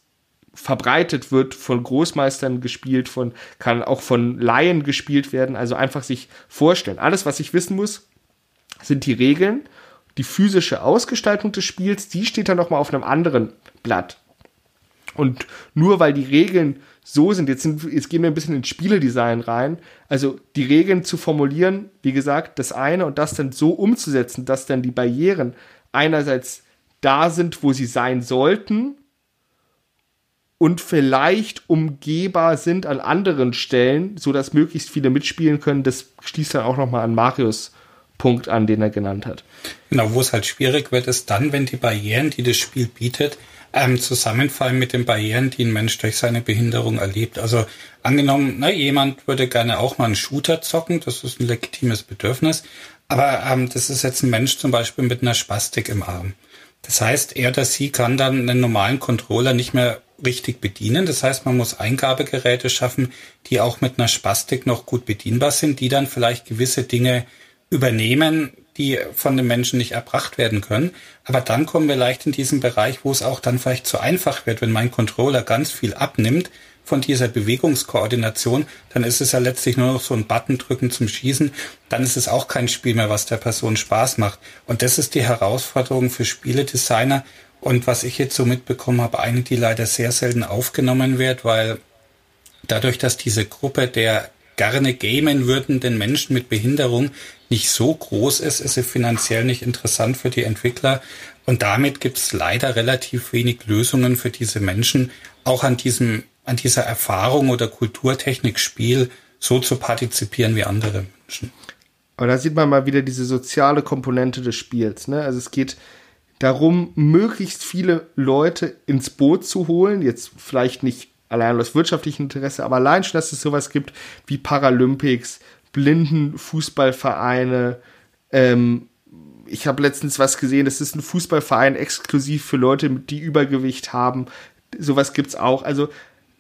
verbreitet, wird von Großmeistern gespielt, von, kann auch von Laien gespielt werden. Also einfach sich vorstellen. Alles, was ich wissen muss, sind die Regeln. Die physische Ausgestaltung des Spiels, die steht dann nochmal auf einem anderen Blatt. Und nur weil die Regeln so sind. Jetzt, sind, jetzt gehen wir ein bisschen ins Spieledesign rein. Also die Regeln zu formulieren, wie gesagt, das eine und das dann so umzusetzen, dass dann die Barrieren einerseits da sind, wo sie sein sollten und vielleicht umgehbar sind an anderen Stellen, so dass möglichst viele mitspielen können. Das schließt dann auch nochmal an Marius Punkt an, den er genannt hat. Genau, wo es halt schwierig wird, ist dann, wenn die Barrieren, die das Spiel bietet, ähm, zusammenfallen mit den Barrieren, die ein Mensch durch seine Behinderung erlebt. Also angenommen, na, jemand würde gerne auch mal einen Shooter zocken, das ist ein legitimes Bedürfnis, aber ähm, das ist jetzt ein Mensch zum Beispiel mit einer Spastik im Arm. Das heißt, er oder sie kann dann einen normalen Controller nicht mehr richtig bedienen. Das heißt, man muss Eingabegeräte schaffen, die auch mit einer Spastik noch gut bedienbar sind, die dann vielleicht gewisse Dinge übernehmen, die von den Menschen nicht erbracht werden können. Aber dann kommen wir leicht in diesen Bereich, wo es auch dann vielleicht zu einfach wird, wenn mein Controller ganz viel abnimmt von dieser Bewegungskoordination, dann ist es ja letztlich nur noch so ein Button drücken zum Schießen. Dann ist es auch kein Spiel mehr, was der Person Spaß macht. Und das ist die Herausforderung für Spieledesigner. Und was ich jetzt so mitbekommen habe, eine, die leider sehr selten aufgenommen wird, weil dadurch, dass diese Gruppe der gerne gamen würden, den Menschen mit Behinderung nicht so groß ist, ist sie finanziell nicht interessant für die Entwickler. Und damit gibt es leider relativ wenig Lösungen für diese Menschen, auch an diesem, an dieser Erfahrung oder Kulturtechnikspiel so zu partizipieren wie andere Menschen. Aber da sieht man mal wieder diese soziale Komponente des Spiels. Ne? Also es geht darum, möglichst viele Leute ins Boot zu holen. Jetzt vielleicht nicht allein aus wirtschaftlichem Interesse, aber allein schon, dass es sowas gibt wie Paralympics, Blindenfußballvereine. Ähm, ich habe letztens was gesehen, das ist ein Fußballverein exklusiv für Leute, die Übergewicht haben. Sowas gibt's auch. Also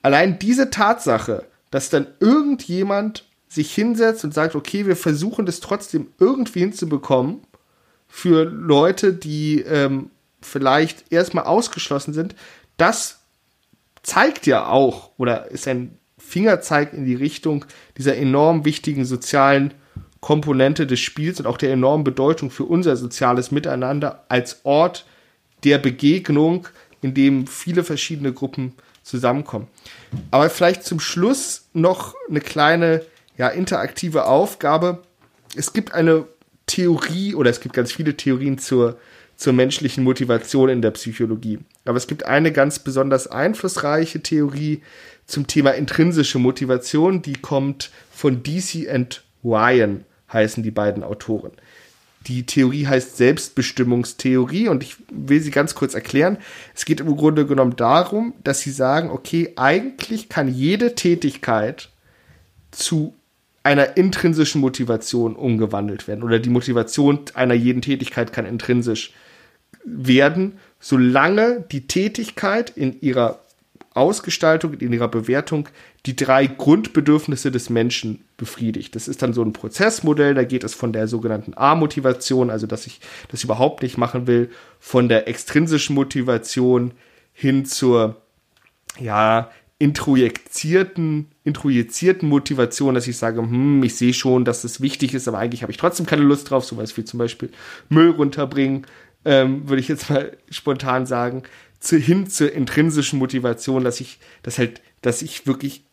allein diese Tatsache, dass dann irgendjemand sich hinsetzt und sagt, okay, wir versuchen das trotzdem irgendwie hinzubekommen für Leute, die ähm, vielleicht erstmal ausgeschlossen sind, das zeigt ja auch oder ist ein Fingerzeig in die Richtung dieser enorm wichtigen sozialen Komponente des Spiels und auch der enormen Bedeutung für unser soziales Miteinander als Ort der Begegnung, in dem viele verschiedene Gruppen zusammenkommen. Aber vielleicht zum Schluss noch eine kleine ja, interaktive Aufgabe. Es gibt eine Theorie oder es gibt ganz viele Theorien zur, zur menschlichen Motivation in der Psychologie. Aber es gibt eine ganz besonders einflussreiche Theorie zum Thema intrinsische Motivation, die kommt von DC and Ryan, heißen die beiden Autoren. Die Theorie heißt Selbstbestimmungstheorie und ich will sie ganz kurz erklären. Es geht im Grunde genommen darum, dass sie sagen, okay, eigentlich kann jede Tätigkeit zu einer intrinsischen Motivation umgewandelt werden oder die Motivation einer jeden Tätigkeit kann intrinsisch werden, solange die Tätigkeit in ihrer Ausgestaltung, in ihrer Bewertung die drei Grundbedürfnisse des Menschen befriedigt. Das ist dann so ein Prozessmodell, da geht es von der sogenannten A-Motivation, also dass ich das überhaupt nicht machen will, von der extrinsischen Motivation hin zur ja, introjizierten, introjizierten Motivation, dass ich sage, hm, ich sehe schon, dass es wichtig ist, aber eigentlich habe ich trotzdem keine Lust drauf, sowas wie zum Beispiel Müll runterbringen, ähm, würde ich jetzt mal spontan sagen, zu, hin zur intrinsischen Motivation, dass ich, dass halt, dass ich wirklich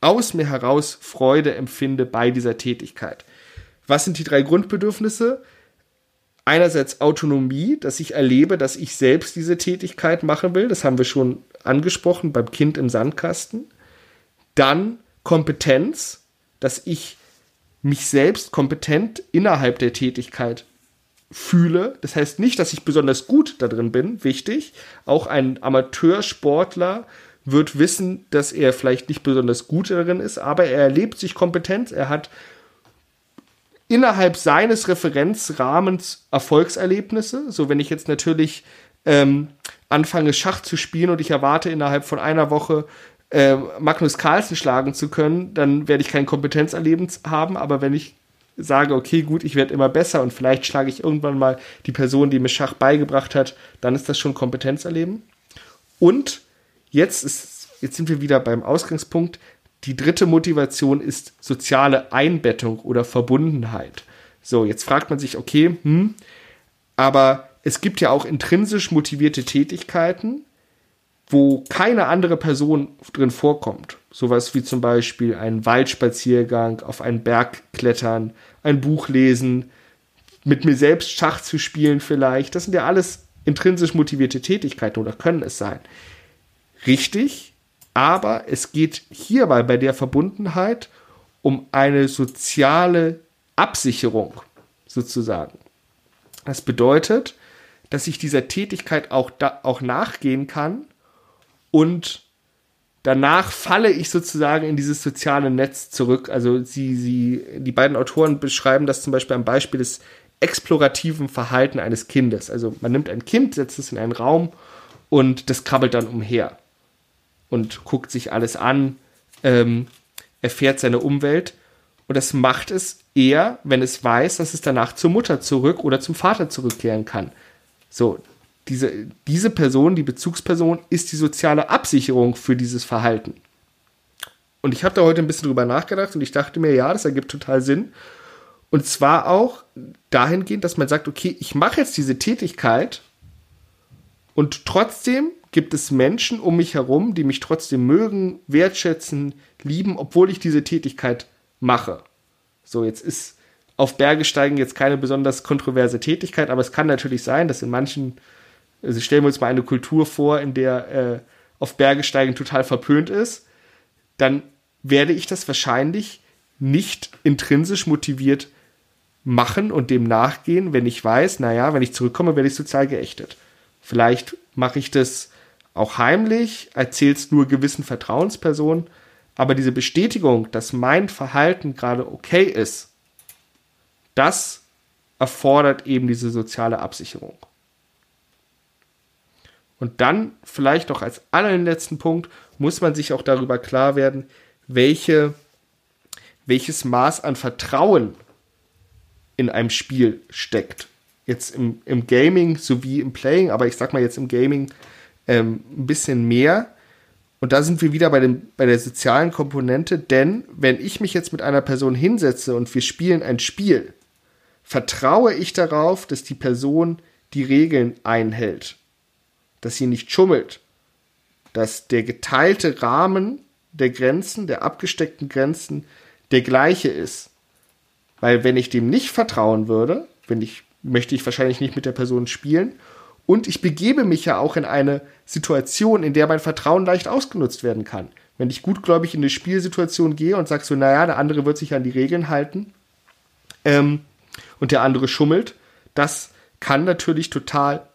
aus mir heraus Freude empfinde bei dieser Tätigkeit. Was sind die drei Grundbedürfnisse? Einerseits Autonomie, dass ich erlebe, dass ich selbst diese Tätigkeit machen will. Das haben wir schon angesprochen beim Kind im Sandkasten. Dann Kompetenz, dass ich mich selbst kompetent innerhalb der Tätigkeit fühle. Das heißt nicht, dass ich besonders gut da drin bin, wichtig. Auch ein Amateursportler wird wissen, dass er vielleicht nicht besonders gut darin ist, aber er erlebt sich kompetent, er hat innerhalb seines Referenzrahmens Erfolgserlebnisse. So, wenn ich jetzt natürlich ähm, anfange, Schach zu spielen und ich erwarte innerhalb von einer Woche äh, Magnus Carlsen schlagen zu können, dann werde ich kein Kompetenzerlebnis haben. Aber wenn ich sage, okay, gut, ich werde immer besser und vielleicht schlage ich irgendwann mal die Person, die mir Schach beigebracht hat, dann ist das schon Kompetenzerleben. Und jetzt ist, jetzt sind wir wieder beim Ausgangspunkt. Die dritte Motivation ist soziale Einbettung oder Verbundenheit. So, jetzt fragt man sich, okay, hm, aber es gibt ja auch intrinsisch motivierte Tätigkeiten, wo keine andere Person drin vorkommt. Sowas wie zum Beispiel ein Waldspaziergang, auf einen Berg klettern, ein Buch lesen, mit mir selbst Schach zu spielen vielleicht. Das sind ja alles intrinsisch motivierte Tätigkeiten oder können es sein. Richtig, aber es geht hierbei bei der Verbundenheit um eine soziale Absicherung sozusagen. Das bedeutet, dass ich dieser Tätigkeit auch, da, auch nachgehen kann und danach falle ich sozusagen in dieses soziale Netz zurück. Also sie, sie, die beiden Autoren beschreiben das zum Beispiel am Beispiel des explorativen Verhalten eines Kindes. Also man nimmt ein Kind, setzt es in einen Raum und das krabbelt dann umher und guckt sich alles an, ähm, erfährt seine Umwelt und das macht es eher, wenn es weiß, dass es danach zur Mutter zurück oder zum Vater zurückkehren kann. So, diese, diese Person, die Bezugsperson, ist die soziale Absicherung für dieses Verhalten. Und ich habe da heute ein bisschen drüber nachgedacht und ich dachte mir, ja, das ergibt total Sinn. Und zwar auch dahingehend, dass man sagt, okay, ich mache jetzt diese Tätigkeit und trotzdem gibt es Menschen um mich herum, die mich trotzdem mögen, wertschätzen, lieben, obwohl ich diese Tätigkeit mache. So, jetzt ist auf Berge steigen jetzt keine besonders kontroverse Tätigkeit, aber es kann natürlich sein, dass in manchen, also stellen wir uns mal eine Kultur vor, in der äh, auf Berge steigen total verpönt ist, dann werde ich das wahrscheinlich nicht intrinsisch motiviert machen und dem nachgehen, wenn ich weiß, naja, wenn ich zurückkomme, werde ich sozial geächtet. Vielleicht mache ich das auch heimlich, erzähle es nur gewissen Vertrauenspersonen, aber diese Bestätigung, dass mein Verhalten gerade okay ist, das erfordert eben diese soziale Absicherung. Und dann vielleicht noch als allerletzten Punkt muss man sich auch darüber klar werden, welche, welches Maß an Vertrauen in einem Spiel steckt. Jetzt im, im Gaming sowie im Playing, aber ich sag mal jetzt im Gaming ähm, ein bisschen mehr. Und da sind wir wieder bei, dem, bei der sozialen Komponente, denn wenn ich mich jetzt mit einer Person hinsetze und wir spielen ein Spiel, vertraue ich darauf, dass die Person die Regeln einhält, dass sie nicht schummelt, dass der geteilte Rahmen der Grenzen, der abgesteckten Grenzen, der gleiche ist. Weil wenn ich dem nicht vertrauen würde, wenn ich, möchte ich wahrscheinlich nicht mit der Person spielen. Und ich begebe mich ja auch in eine Situation, in der mein Vertrauen leicht ausgenutzt werden kann. Wenn ich gutgläubig in eine Spielsituation gehe und sage so, naja, der andere wird sich an die Regeln halten ähm, und der andere schummelt, das kann natürlich total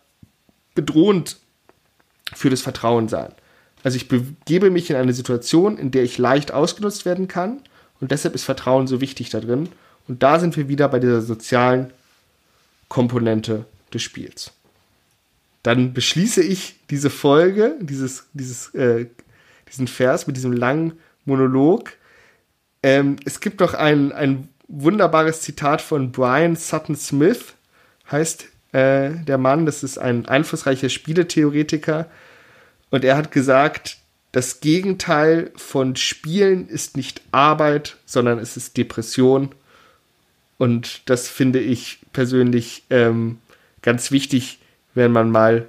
bedrohend für das Vertrauen sein. Also ich begebe mich in eine Situation, in der ich leicht ausgenutzt werden kann und deshalb ist Vertrauen so wichtig da drin. Und da sind wir wieder bei dieser sozialen Komponente des Spiels. Dann beschließe ich diese Folge, dieses, dieses, äh, diesen Vers mit diesem langen Monolog. Ähm, es gibt noch ein, ein wunderbares Zitat von Brian Sutton Smith, heißt äh, der Mann, das ist ein einflussreicher Spieletheoretiker. Und er hat gesagt, das Gegenteil von Spielen ist nicht Arbeit, sondern es ist Depression. Und das finde ich persönlich ähm, ganz wichtig, wenn man mal,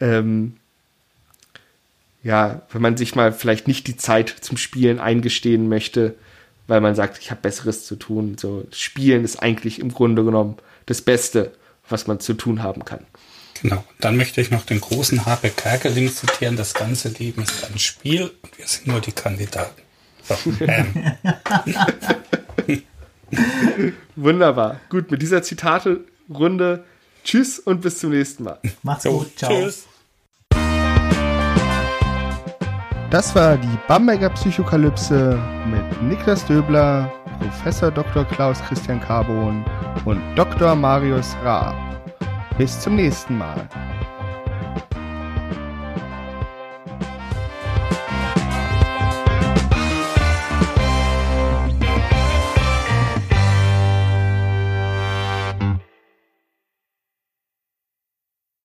ähm, ja, wenn man sich mal vielleicht nicht die Zeit zum Spielen eingestehen möchte, weil man sagt, ich habe Besseres zu tun. So, Spielen ist eigentlich im Grunde genommen das Beste, was man zu tun haben kann. Genau. Dann möchte ich noch den großen Habe Kerkeling zitieren. Das ganze Leben ist ein Spiel und wir sind nur die Kandidaten. So. [laughs] Wunderbar. Gut, mit dieser Zitate-Runde tschüss und bis zum nächsten Mal. Macht's so, gut. Ciao. Tschüss. Das war die Bamberger Psychokalypse mit Niklas Döbler, Professor Dr. Klaus Christian Carbon und Dr. Marius Raab. Bis zum nächsten Mal.